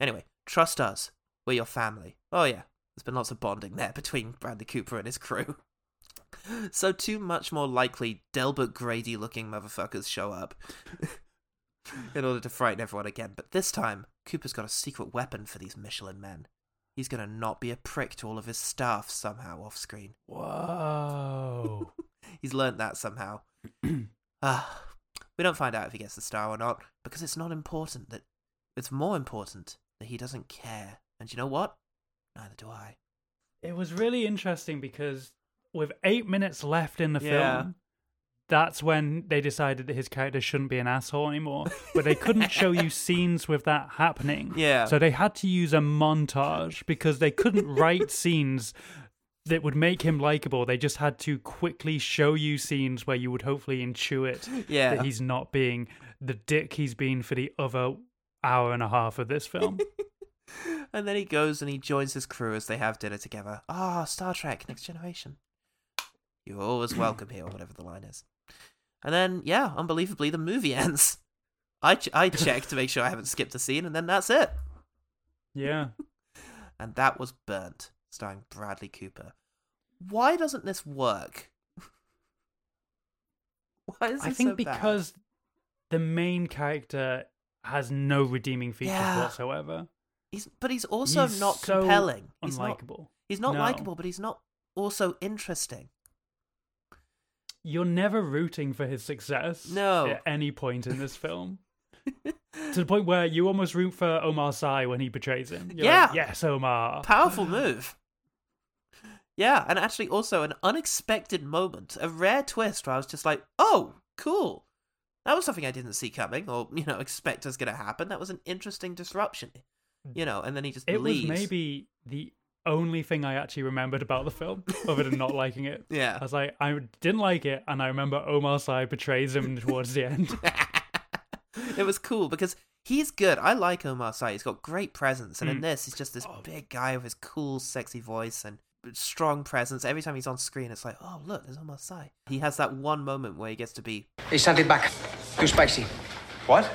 Anyway, trust us. We're your family. Oh yeah. There's been lots of bonding there between Bradley Cooper and his crew. [laughs] So two much more likely Delbert Grady looking motherfuckers show up [laughs] in order to frighten everyone again. But this time, Cooper's got a secret weapon for these Michelin men. He's gonna not be a prick to all of his staff somehow off screen. Whoa. He's learnt that somehow. [clears throat] Ah, we don't find out if he gets the star or not because it's not important. That it's more important that he doesn't care. And you know what? Neither do I. It was really interesting because with eight minutes left in the Yeah. film, that's when they decided that his character shouldn't be an asshole anymore. But they couldn't show you [laughs] scenes with that happening. Yeah. So they had to use a montage because they couldn't write scenes that would make him likable. They just had to quickly show you scenes where you would hopefully intuit [laughs] Yeah. that he's not being the dick he's been for the other hour and a half of this film. [laughs] And then he goes and he joins his crew as they have dinner together. Ah, Star Trek Next Generation. You're always welcome here, or whatever the line is. And then, yeah, unbelievably, the movie [laughs] ends. I ch- I checked to make sure I haven't skipped a scene, and then that's it. yeah. And that was Burnt, starring Bradley Cooper. Why doesn't this work? [laughs] Why is I this think so? I think because the main character has no redeeming features Yeah. whatsoever. he's but he's also He's not so compelling. He's not. He's not No. likable, but he's not also interesting. You're never rooting for his success No. at any point in this film. [laughs] to the point where you almost root for Omar Sy when he betrays him. You're Yeah. like, yes, Omar. Powerful move. Yeah, and actually also an unexpected moment, a rare twist where I was just like, "Oh, cool." That was something I didn't see coming or, you know, expect was going to happen. That was an interesting disruption. you know, and then he just It leaves. was maybe the only thing I actually remembered about the film, other than not liking it. [laughs] Yeah. I was like, I didn't like it, and I remember Omar Sy betrays him towards the end. [laughs] it was cool because he's good. I like Omar Sy. He's got great presence, and in Mm. this, he's just this big guy with his cool, sexy voice and strong presence. Every time he's on screen, it's like, oh look, there's Omar Sy. He has that one moment where he gets to be Hey, send it back. Too spicy. What?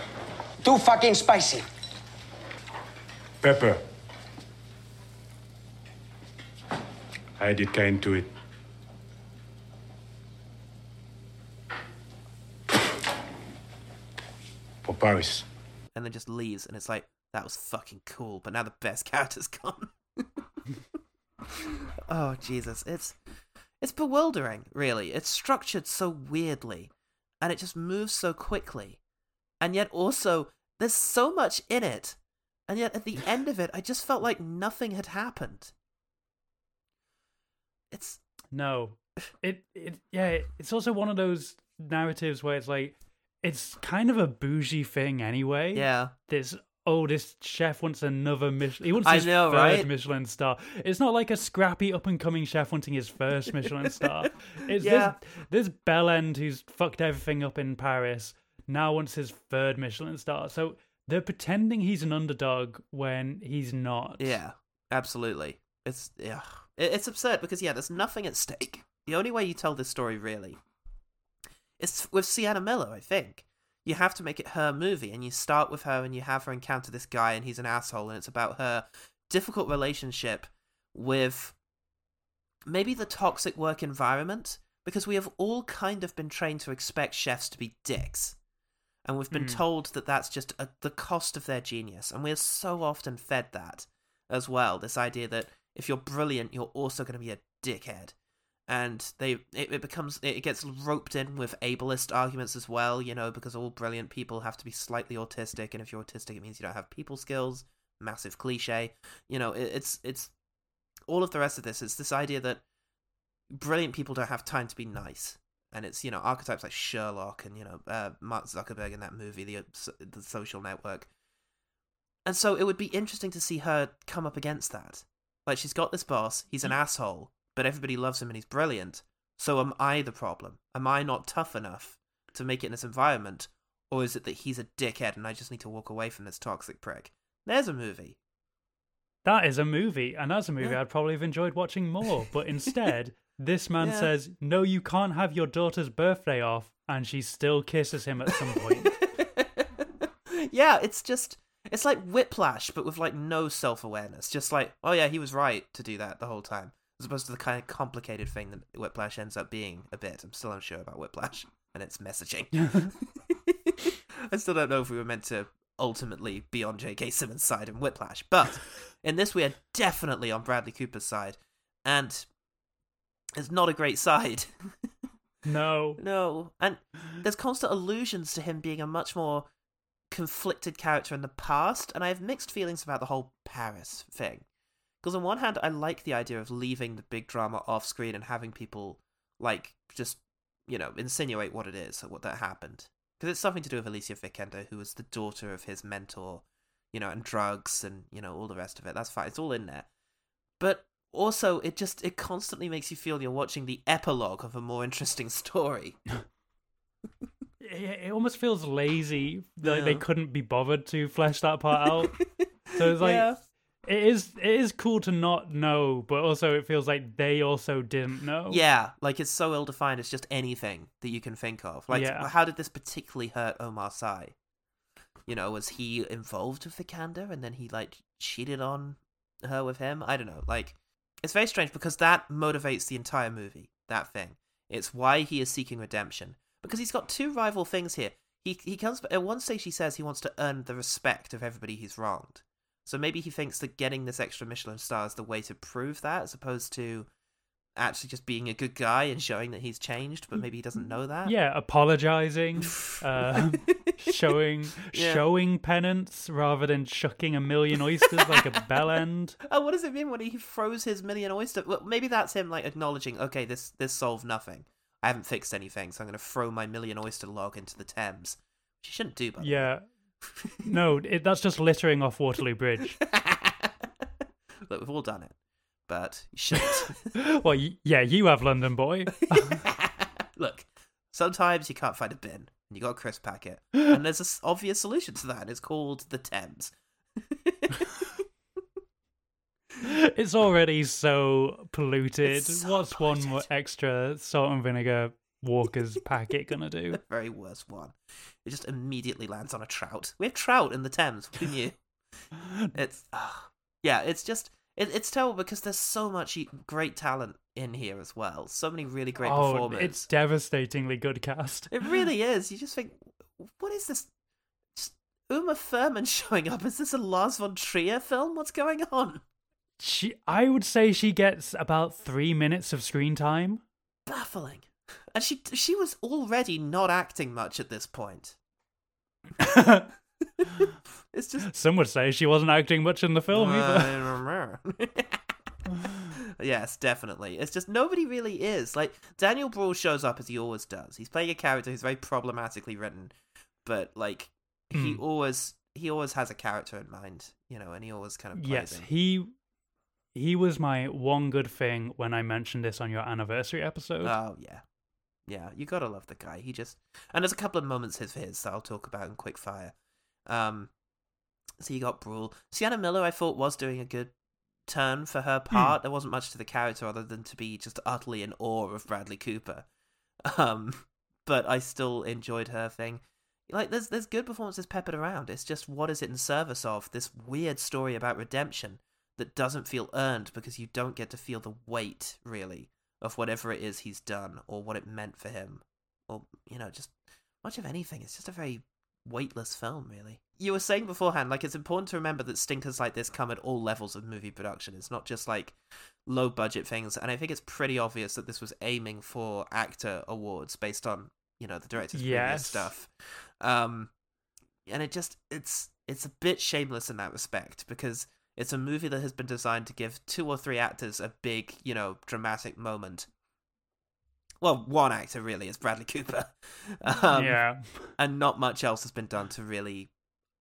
Too fucking spicy. Pepper. I did kind to it. For Paris. and then just leaves, and it's like that was fucking cool. But now the best [laughs] character's gone. [laughs] [laughs] oh Jesus, it's it's bewildering. Really, it's structured so weirdly, and it just moves so quickly, and yet also there's so much in it, and yet at the [laughs] end of it, I just felt like nothing had happened. It's No, it it yeah. It's also one of those narratives where it's like it's kind of a bougie thing anyway. Yeah. This oh, this chef wants another Michelin. He wants his know, third right? Michelin star. It's not like a scrappy up and coming chef wanting his first Michelin star. [laughs] It's Yeah. this this bellend who's fucked everything up in Paris now wants his third Michelin star. So they're pretending he's an underdog when he's not. Yeah, absolutely. It's yeah, it's absurd because yeah, there's nothing at stake. The only way you tell this story really is with Sienna Miller. I think you have to make it her movie, and you start with her, and you have her encounter this guy, and he's an asshole, and it's about her difficult relationship with maybe the toxic work environment because we have all kind of been trained to expect chefs to be dicks and we've been Mm. told that that's just a, the cost of their genius and we're so often fed that as well this idea that if you're brilliant you're also going to be a dickhead and they it, it becomes it gets roped in with ableist arguments as well you know because all brilliant people have to be slightly autistic and if you're autistic it means you don't have people skills massive cliche you know it, it's it's all of the rest of this it's this idea that brilliant people don't have time to be nice and it's you know archetypes like Sherlock and you know uh, Mark Zuckerberg in that movie, the uh, the Social Network. And so it would be interesting to see her come up against that. Like she's got this boss, he's an asshole, but everybody loves him and he's brilliant. So am I the problem? Am I not tough enough to make it in this environment, or is it that he's a dickhead and I just need to walk away from this toxic prick? There's a movie. That is a movie, and that's a movie Yeah. I'd probably have enjoyed watching more. But [laughs] instead, this man Yeah. says, "No, you can't have your daughter's birthday off," and she still kisses him at some point. [laughs] yeah, it's just it's like whiplash, but with like no self awareness. Just like, oh yeah, he was right to do that the whole time, as opposed to the kind of complicated thing that whiplash ends up being a bit. I'm still unsure about whiplash and its messaging. [laughs] I still don't know if we were meant to ultimately be on J.K. Simmons' side in Whiplash, but in this we are definitely on Bradley Cooper's side, and it's not a great side. [laughs] no, No, and there's constant allusions to him being a much more conflicted character in the past, and I have mixed feelings about the whole Paris thing. Because on one hand, I like the idea of leaving the big drama off screen and having people like just you know insinuate what it is or what that happened. Because it's something to do with Alicia Vikander, who was the daughter of his mentor, you know, and drugs and you know all the rest of it. That's fine. It's all in there. But also, it just it constantly makes you feel you're watching the epilogue of a more interesting story. [laughs] [laughs] it, it almost feels lazy that they couldn't be bothered to flesh that part out. [laughs] so it's like Yeah. It is it is cool to not know, but also it feels like they also didn't know. Yeah, like it's so ill defined. It's just anything that you can think of. Like, Yeah. how did this particularly hurt Omar Sy? You know, was he involved with Vikander and then he like cheated on her with him? I don't know. Like, it's very strange because that motivates the entire movie. That thing. It's why he is seeking redemption because he's got two rival things here. He he comes at one stage. He says he wants to earn the respect of everybody he's wronged. So maybe he thinks that getting this extra Michelin star is the way to prove that, as opposed to actually just being a good guy and showing that he's changed, but maybe he doesn't know that. Yeah, apologizing, [laughs] uh, showing Yeah. showing penance rather than chucking a million oysters like a bell end. [laughs] Oh, what does it mean when he throws his million oyster? Well, maybe that's him like acknowledging, okay, this this solved nothing. I haven't fixed anything, so I'm going to throw my million oyster log into the Thames. Which you shouldn't do, by the way. No, it, that's just littering off Waterloo Bridge. [laughs] Look, we've all done it, but shit. [laughs] well, y- yeah, you have London Boy. [laughs] Look, sometimes you can't find a bin, and you got a crisp packet, and there's an obvious solution to that. It's called the Thames. it's already so polluted. So What's one more extra salt and vinegar Walker's packet gonna do? [laughs] The very worst one. It just immediately lands on a trout. We have trout in the Thames. Who knew? [laughs] it's ah. yeah. It's just it, it's terrible because there's so much great talent in here as well. So many really great oh, performers. it's devastatingly good cast. It really [laughs] is. You just think, what is this? Just Uma Thurman showing up? Is this a Lars von Trier film? What's going on? She, I would say, she gets about three minutes of screen time. Baffling. And she she was already not acting much at this point. [laughs] it's just Some would say she wasn't acting much in the film either. [laughs] yes, definitely. It's just nobody really is. Like Daniel Bruhl shows up as he always does. He's playing a character who's very problematically written, but like he Hmm. always he always has a character in mind, you know, and he always kind of plays Yes, him. he he was my one good thing when I mentioned this on your anniversary episode. Oh yeah, yeah. You gotta love the guy. He just and there's a couple of moments of his that I'll talk about in quick fire. Um, so you got Bruhl. Sienna Miller, I thought was doing a good turn for her part. There wasn't much to the character other than to be just utterly in awe of Bradley Cooper. [laughs] Um, but I still enjoyed her thing. Like there's there's good performances peppered around. It's just what is it in service of this weird story about redemption that doesn't feel earned because you don't get to feel the weight really of whatever it is he's done or what it meant for him or you know just much of anything. It's just a very weightless film really. You were saying beforehand like it's important to remember that stinkers like this come at all levels of movie production. It's not just like low budget things and I think it's pretty obvious that this was aiming for actor awards based on, you know, the director's previous stuff. Um and it just it's it's a bit shameless in that respect because it's a movie that has been designed to give two or three actors a big, you know, dramatic moment. Well, one actor really is Bradley Cooper. [laughs] Um, Yeah. And not much else has been done to really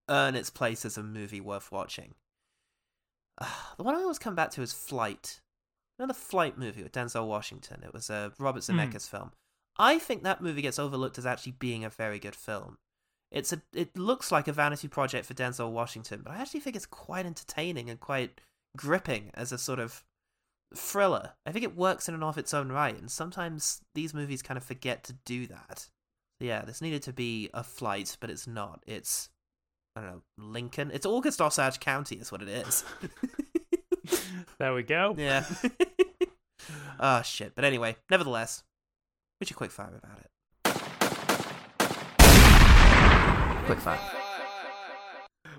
earn its place as a movie worth watching. [sighs] the one I always come back to is Flight. Another Flight movie with Denzel Washington. It was a Robert Hmm. Zemeckis film. I think that movie gets overlooked as actually being a very good film. It's a it looks like a vanity project for Denzel Washington, but I actually think it's quite entertaining and quite gripping as a sort of thriller. I think it works in and of its own right, and sometimes these movies kind of forget to do that. Yeah, this needed to be a flight, but it's not. It's I don't know, Lincoln. It's August Osage County is what it is. [laughs] There we go. yeah. oh [laughs] shit. But anyway, nevertheless, what's your quick fire about it? Quick fire.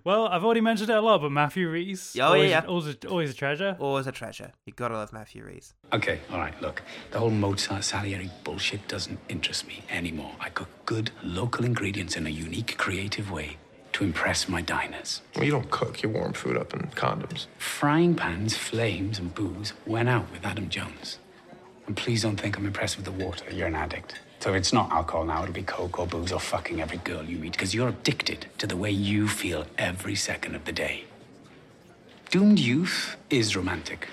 Well, I've already mentioned it a lot, but Matthew Rhys. Oh, yeah, always, yeah. Always, a, always a treasure. Always a treasure. You gotta love Matthew Rhys. Okay, all right, look. The whole Mozart Salieri bullshit doesn't interest me anymore. I cook good local ingredients in a unique, creative way to impress my diners. Well, you don't cook, you warm food up in condoms. Frying pans, flames, and booze went out with Adam Jones. And please don't think I'm impressed with the water. You're an addict. So if it's not alcohol now, it'll be coke or booze or fucking every girl you meet because you're addicted to the way you feel every second of the day. Doomed youth is romantic.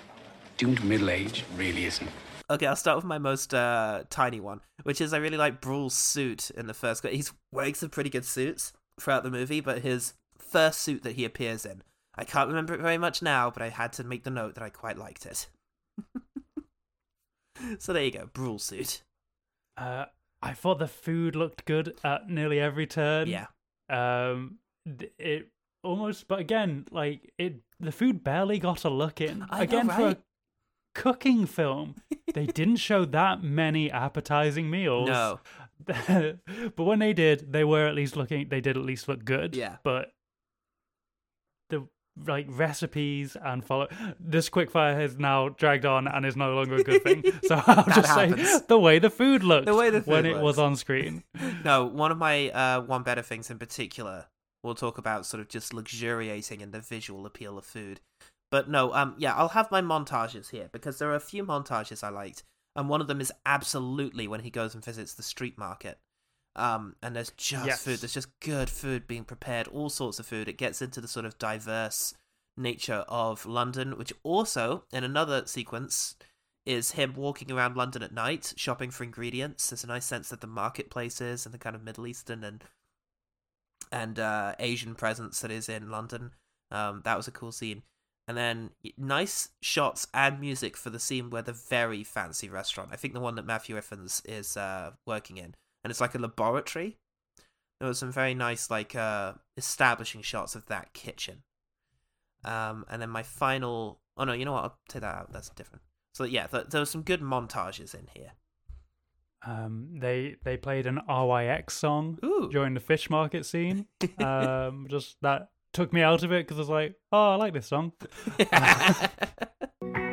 Doomed middle age really isn't. Okay, I'll start with my most uh, tiny one, which is I really like Bruhl's suit in the first. He's wearing some pretty good suits throughout the movie, but his first suit that he appears in, I can't remember it very much now, but I had to make the note that I quite liked it. [laughs] so there you go, Bruhl suit. Uh, I thought the food looked good at nearly every turn. Yeah. Um, it almost, but again, like it, the food barely got a look in. I know, again, for a cooking film, [laughs] they didn't show that many appetizing meals. No. [laughs] but when they did, they were at least looking. They did at least look good. Yeah. But the like recipes and follow this quickfire has now dragged on and is no longer a good thing. [laughs] So I'll just happens. say the way the food looked The way the when food it was on screen. [laughs] no, one of my uh, one better things in particular, we'll talk about sort of just luxuriating in the visual appeal of food. But no, um, yeah, I'll have my montages here because there are a few montages I liked, and one of them is absolutely when he goes and visits the street market. Um, and there's just Yes. food. There's just good food being prepared. All sorts of food. It gets into the sort of diverse nature of London, which also in another sequence is him walking around London at night, shopping for ingredients. There's a nice sense of the marketplaces and the kind of Middle Eastern and and uh, Asian presence that is in London. Um, that was a cool scene. And then nice shots and music for the scene where the very fancy restaurant. I think the one that Matthew Effens is uh, working in, and it's like a laboratory. There was some very nice like uh, establishing shots of that kitchen. Um, and then my final. Oh no, you know what? I'll take that out. That's different. So yeah, th- there were some good montages in here. Um, they they played an RYX song during the fish market scene. [laughs] um, just that took me out of it because I was like, oh, I like this song. [laughs] [laughs]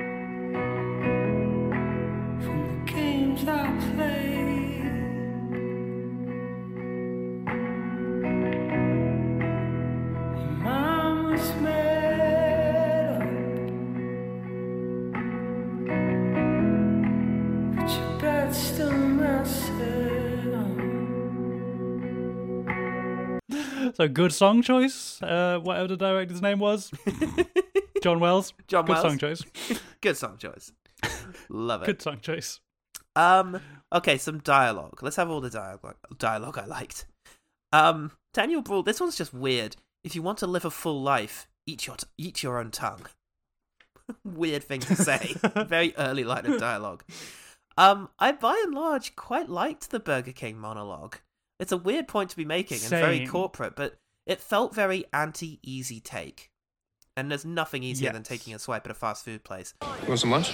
[laughs] so good song choice. Uh, whatever the director's name was, [laughs] John Wells. John Wells. good Wells. song choice. [laughs] good song choice. Love it. Good song choice. Um. Okay, some dialogue. Let's have all the dialogue. Dialogue I liked. Um. Daniel Bruhl. This one's just weird. If you want to live a full life, eat your t- eat your own tongue. weird thing to say. Very early line of dialogue. Um. I by and large quite liked the Burger King monologue. It's a weird point to be making and very corporate, but it felt very anti easy take. And there's nothing easier than taking a swipe at a fast food place. You want some lunch?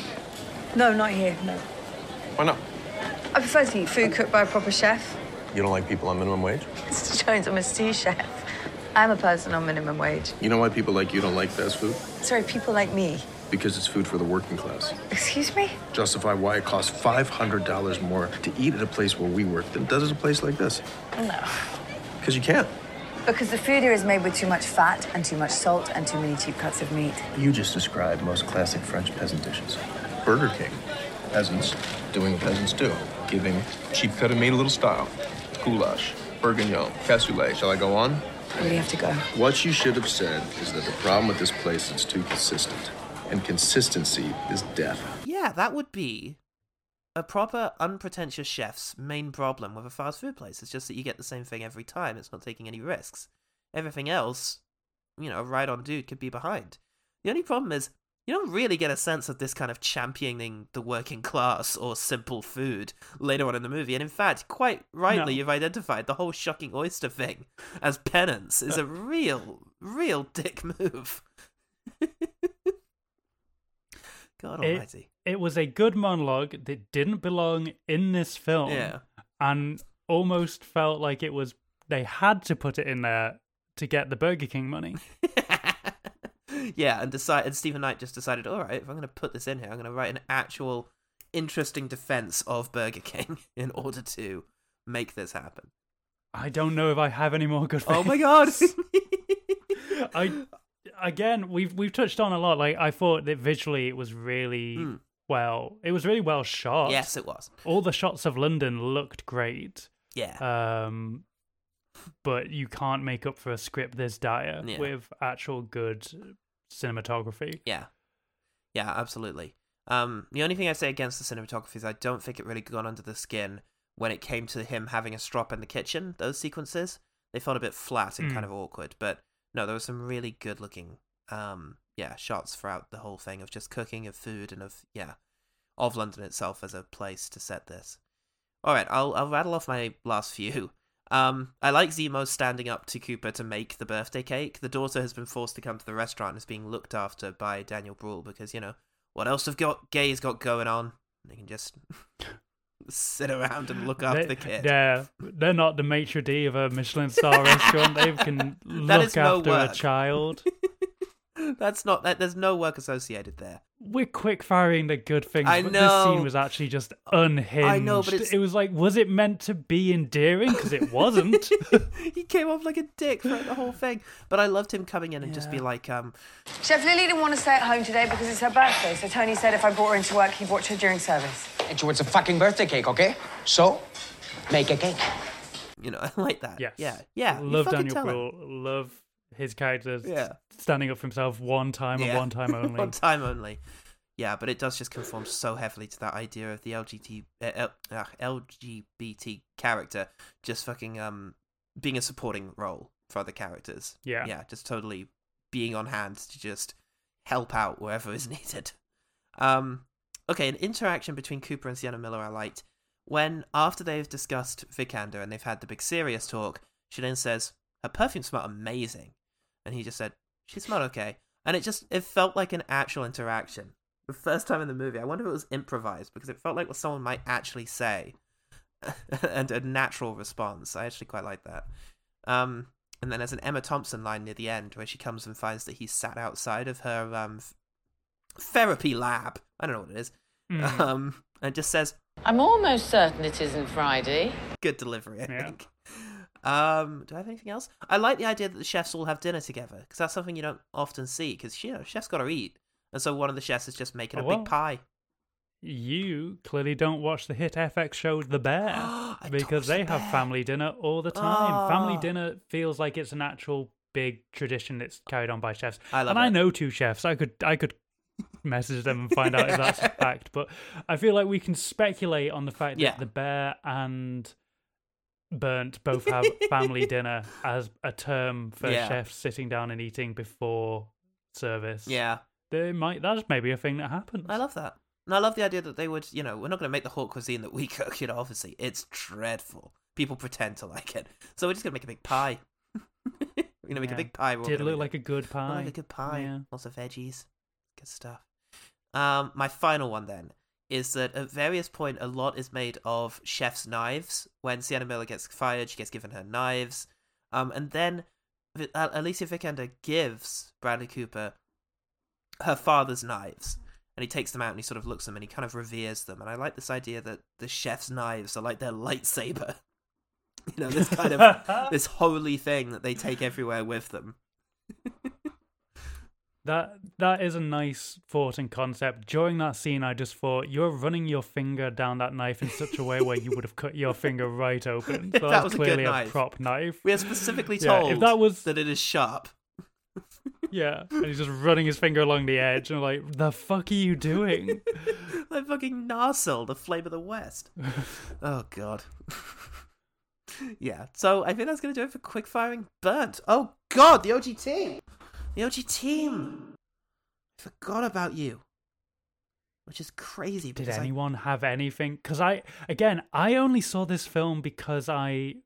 No, not here, no. Why not? I prefer to eat food cooked by a proper chef. You don't like people on minimum wage? Mr. Jones, I'm a sous chef. I'm a person on minimum wage. You know why people like you don't like fast food? Sorry, people like me. Because it's food for the working class. Excuse me? Justify why it costs $500 more to eat at a place where we work than it does at a place like this. No. Because you can't. Because the food here is made with too much fat and too much salt and too many cheap cuts of meat. You just described most classic French peasant dishes. Burger King. Peasants doing what peasants do. Giving cheap cut of meat a little style. Goulash, bourguignon, cassoulet. Shall I go on? I really have to go. What you should have said is that the problem with this place is too consistent. And consistency is death. Yeah, that would be a proper, unpretentious chef's main problem with a fast food place. It's just that you get the same thing every time. It's not taking any risks. Everything else, you know, a ride on dude could be behind. The only problem is you don't really get a sense of this kind of championing the working class or simple food later on in the movie. And in fact, quite rightly, No. you've identified the whole shocking oyster thing as penance is a [laughs] real, real dick move. [laughs] God It, almighty. it was a good monologue that didn't belong in this film. Yeah. And almost felt like it was they had to put it in there to get the Burger King money. [laughs] yeah, and decide and Steven Knight just decided, all right, if I'm going to put this in here, I'm going to write an actual interesting defense of Burger King [laughs] in order to make this happen. I don't know if I have any more good. Oh my god! [laughs] I again, we've we've touched on a lot. Like I thought that visually it was really well. It was really well shot. Hmm. Yes, it was. All the shots of London looked great. Yeah. Um, but you can't make up for a script this dire Yeah. with actual good cinematography. Yeah. Yeah, absolutely. Um, the only thing I say against the cinematography is I don't think it really got under the skin when it came to him having a strop in the kitchen. Those sequences they felt a bit flat and Mm. kind of awkward. But no, there were some really good looking, um, yeah, shots throughout the whole thing of just cooking of food and of yeah, of London itself as a place to set this. All right, I'll I'll rattle off my last few. [laughs] Um, I like Zemo standing up to Cooper to make the birthday cake. The daughter has been forced to come to the restaurant and is being looked after by Daniel Bruhl because you know what else have got gays got going on? They can just sit around and look after They- the kid. They're they're not the maitre d of a Michelin star restaurant. They can [laughs] look is no after a child. [laughs] That's not that. There's no work associated there. We're quick firing the good things, I but this scene was actually just unhinged. I know, but it's- it was like, was it meant to be endearing? Because it wasn't. [laughs] he came off like a dick throughout the whole thing. But I loved him coming in and just be like, um, Chef Lily didn't want to stay at home today because it's her birthday, so Tony said if I brought her into work, he'd watch her during service. It's it's a fucking birthday cake, okay? So, make a cake. You know, [laughs] I like that. Yes. Yeah. Yeah. Love Daniel tell him. Bruhl. Love his character Yeah. standing up for himself one time and one time [laughs] only. one time only. Yeah, but it does just conform so heavily to that idea of the LGBT uh, L, uh, LGBT character just fucking um being a supporting role for other characters. Yeah. yeah, just totally being on hand to just help out wherever is [laughs] needed. Um, okay, an interaction between Cooper and Sienna Miller I liked when after they've discussed Vikander and they've had the big serious talk, she then says her perfume smelled amazing, and he just said she smelled okay, and it just it felt like an actual interaction. The first time in the movie, I wonder if it was improvised because it felt like what someone might actually say, [laughs] and a natural response. I actually quite like that. Um, and then there's an Emma Thompson line near the end where she comes and finds that he's sat outside of her um therapy lab. I don't know what it is. Mm. Um, and just says, I'm almost certain it isn't Friday. good delivery, I Yeah. think. Um, do I have anything else? I like the idea that the chefs all have dinner together because that's something you don't often see. Because you know, chefs got to eat, and so one of the chefs is just making Oh, a well. big pie. You clearly don't watch the hit FX show The Bear [gasps] because they have family dinner all the time. Family Oh. dinner feels like it's an actual big tradition that's carried on by chefs. I love and I know two chefs. I could I could message them and find out if that's a [laughs] fact. But I feel like we can speculate on the fact that Yeah. The Bear and Burnt both have [laughs] family dinner as a term for Yeah. chefs sitting down and eating before service. Yeah, They might that's maybe a thing that happens. I love that. And I love the idea that they would, you know, we're not going to make the haute cuisine that we cook. You know, obviously, it's dreadful. People pretend to like it, so we're just going to make a big pie. [laughs] we're going to make Yeah. a big pie. Did gonna look like a good pie. Like a good pie. Yeah. Lots of veggies. Good stuff. Um, my final one then is that at various point a lot is made of chef's knives. When Sienna Miller gets fired, she gets given her knives. Um, and then uh, Alicia Vikander gives Bradley Cooper her father's knives. And he takes them out and he sort of looks at them and he kind of reveres them. And I like this idea that the chef's knives are like their lightsaber. [laughs] You know, this kind of [laughs] this holy thing that they take everywhere with them. [laughs] That that is a nice thought and concept. During that scene, I just thought you're running your finger down that knife in such a way where you would have cut your finger right open. [laughs] So That was a clearly a, knife. prop knife. We are specifically Yeah, told if that was that it is sharp. [laughs] yeah, and he's just running his finger along the edge, and I'm like, the fuck are you doing? [laughs] like fucking Narsil, the flame of the West. oh god. yeah. So I think that's gonna do it for quick firing burnt. Oh god, the OG team. The OG team. I forgot about you. Which is crazy Did because I- anyone have anything? Because I, again, I only saw this film because I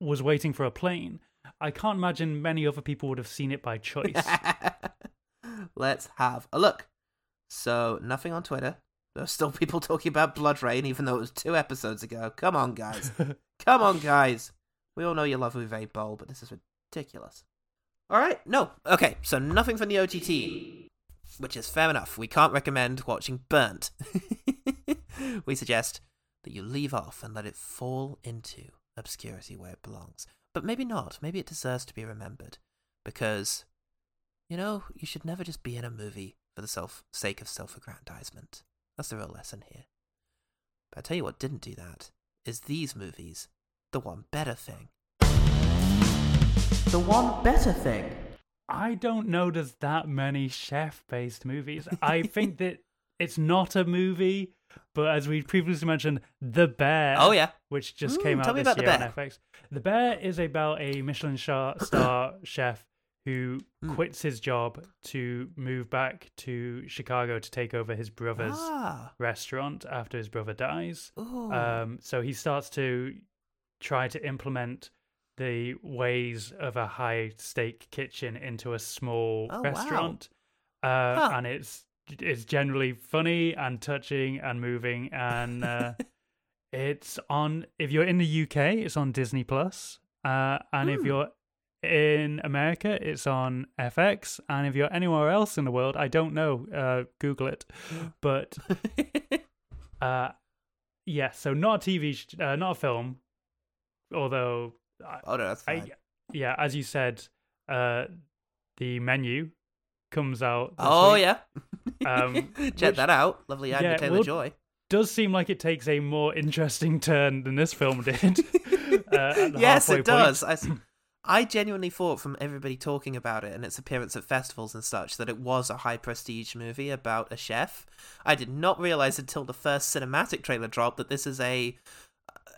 was waiting for a plane. I can't imagine many other people would have seen it by choice. [laughs] Let's have a look. So, nothing on Twitter. There's still people talking about BloodRayne, even though it was two episodes ago. Come on, guys. [laughs] Come on, guys. We all know you love Uwe Boll, but this is ridiculous. All right, no. Okay, so nothing from the OTT, which is fair enough. We can't recommend watching Burnt. [laughs] we suggest that you leave off and let it fall into obscurity where it belongs. But maybe not. Maybe it deserves to be remembered. Because, you know, you should never just be in a movie for the self sake of self aggrandizement. That's the real lesson here. But I tell you what didn't do that is these movies. The one better thing. The one better thing. I don't know there's that many chef based movies. I think that [laughs] it's not a movie, but as we previously mentioned, The Bear. Oh, yeah. Which just Mm, came tell out me this about The year on FX. The Bear is about a Michelin star, [clears throat] star chef who Mm. quits his job to move back to Chicago to take over his brother's Ah. restaurant after his brother dies. Um, so he starts to try to implement the ways of a high stake kitchen into a small Oh, wow. restaurant. Uh, Huh. And it's it's generally funny and touching and moving and uh, [laughs] it's on if you're in the UK it's on Disney Plus uh, and if Hmm. you're in America it's on FX and if you're anywhere else in the world I don't know uh, Google it [gasps] but [laughs] uh, yeah so not a TV sh- uh, not a film although Oh, no, that's I, fine. yeah as you said uh, the menu comes out Oh, week. yeah. Um, [laughs] Check which- that out. Lovely Anya yeah, Taylor we'll- Joy. does seem like it takes a more interesting turn than this film did. [laughs] uh, [laughs] yes, it does. I, I, [clears throat] I genuinely thought from everybody talking about it and its appearance at festivals and such that it was a high prestige movie about a chef. I did not realize until the first cinematic trailer dropped that this is a.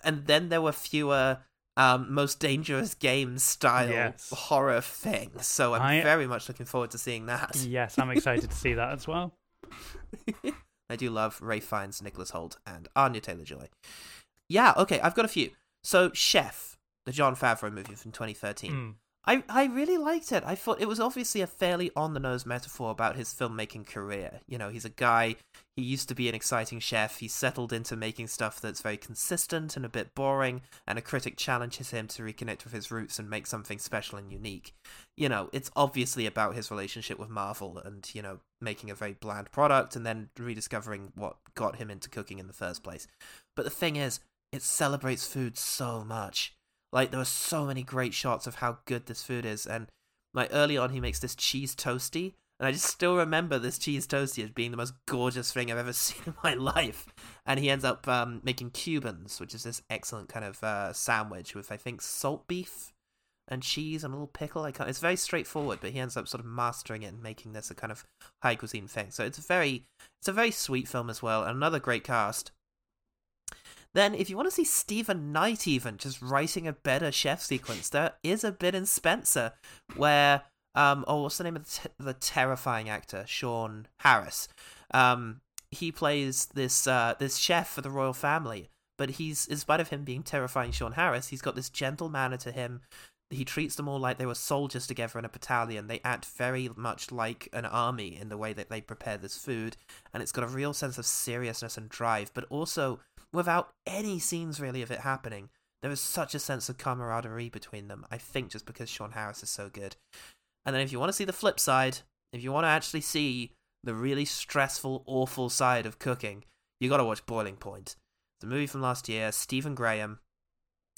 And then there were fewer um, most dangerous game style Yes. horror thing. So I'm I- very much looking forward to seeing that. [laughs] Yes, I'm excited to see that as well. I do love Ralph Fiennes, Nicholas Hoult, and Anya Taylor Joy. Yeah, okay, I've got a few. So, Chef, the Jon Favreau movie from 2013. Mm. I, I really liked it. I thought it was obviously a fairly on the nose metaphor about his filmmaking career. You know, he's a guy, he used to be an exciting chef, he's settled into making stuff that's very consistent and a bit boring, and a critic challenges him to reconnect with his roots and make something special and unique. You know, it's obviously about his relationship with Marvel and, you know, making a very bland product and then rediscovering what got him into cooking in the first place. But the thing is, it celebrates food so much. Like there are so many great shots of how good this food is, and like early on he makes this cheese toasty, and I just still remember this cheese toasty as being the most gorgeous thing I've ever [laughs] seen in my life. And he ends up um, making Cubans, which is this excellent kind of uh, sandwich with I think salt beef and cheese and a little pickle. I can't, it's very straightforward, but he ends up sort of mastering it and making this a kind of high cuisine thing. So it's very it's a very sweet film as well, and another great cast. Then, if you want to see Steven Knight even just writing a better chef sequence, there is a bit in Spencer where, um, oh, what's the name of the, t- the terrifying actor? Sean Harris. Um, he plays this uh, this chef for the royal family, but he's, in spite of him being terrifying Sean Harris, he's got this gentle manner to him. He treats them all like they were soldiers together in a battalion. They act very much like an army in the way that they prepare this food, and it's got a real sense of seriousness and drive, but also without any scenes really of it happening. There is such a sense of camaraderie between them. I think just because Sean Harris is so good. And then if you want to see the flip side, if you want to actually see the really stressful, awful side of cooking, you got to watch Boiling Point. The movie from last year. Stephen Graham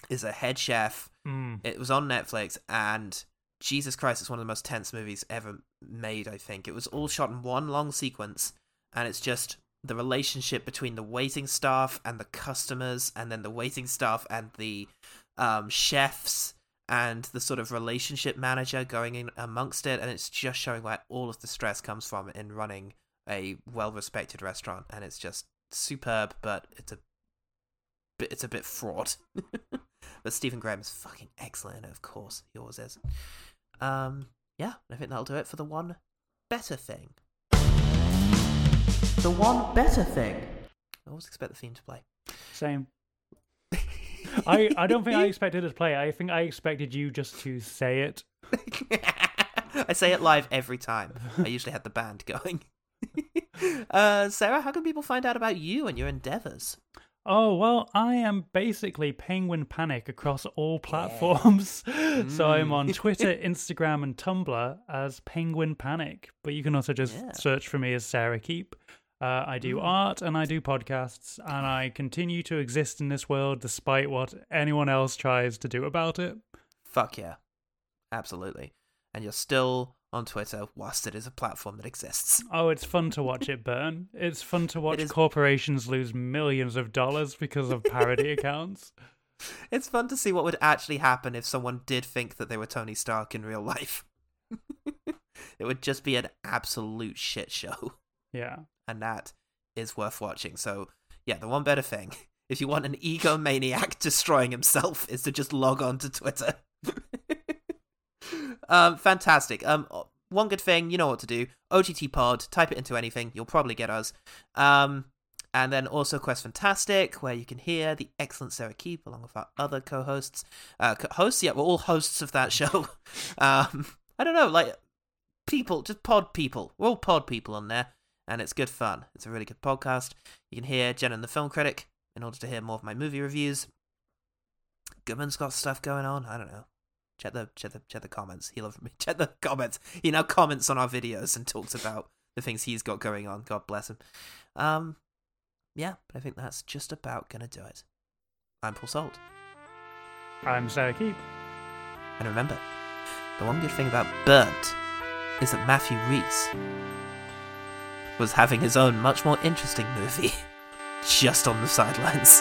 is a head chef. Mm. It was on Netflix, and Jesus Christ, it's one of the most tense movies ever made. I think it was all shot in one long sequence, and it's just the relationship between the waiting staff and the customers, and then the waiting staff and the um, chefs, and the sort of relationship manager going in amongst it, and it's just showing where all of the stress comes from in running a well-respected restaurant, and it's just superb, but it's a it's a bit fraught. [laughs] but Stephen Graham is fucking excellent of course, always is. Um, yeah, I think that'll do it for the one better thing. The one better thing. I always expect the theme to play. Same. [laughs] I, I don't think I expected it to play. I think I expected you just to say it. [laughs] I say it live every time. I usually have the band [laughs] going. uh, Sarah, how can people find out about you and your endeavors? Oh, well, I am basically Penguin Panic across all platforms. so I'm on Mm. Twitter, Instagram, and Tumblr as Penguin Panic. But you can also just Yeah. search for me as Sarah Keep. Uh, I do Mm. art and I do podcasts, and I continue to exist in this world despite what anyone else tries to do about it. Fuck yeah. Absolutely. And you're still on Twitter whilst it is a platform that exists. [laughs] Oh, it's fun to watch it burn. It's fun to watch corporations lose millions of dollars because of parody [laughs] accounts. It's fun to see what would actually happen if someone did think that they were Tony Stark in real life. [laughs] it would just be an absolute shit show. Yeah. And that is worth watching. So, yeah, the one better thing, [laughs] if you want an egomaniac [laughs] destroying himself, is to just log on to Twitter. [laughs] um, fantastic. Um, one good thing, you know what to do. OGT Pod, type it into anything, you'll probably get us. Um, and then also Quest Fantastic, where you can hear the excellent Sarah Keep along with our other co-hosts. Uh, hosts, yeah, we're all hosts of that show. um, I don't know, like people, just pod people. We're all pod people on there, and it's good fun. It's a really good podcast. You can hear Jen and the Film Critic in order to hear more of my movie reviews. Goodman's got stuff going on. I don't know. Check the check the check the comments. He loves me. [laughs] Check the comments. He now comments on our videos and talks about the things he's got going on. God bless him. Um, yeah, but I think that's just about gonna do it. I'm Paul Salt, I'm Sarah Keep. and remember, the one good thing about Burnt is that Matthew Rhys was having his own much more interesting movie [laughs] just on the sidelines.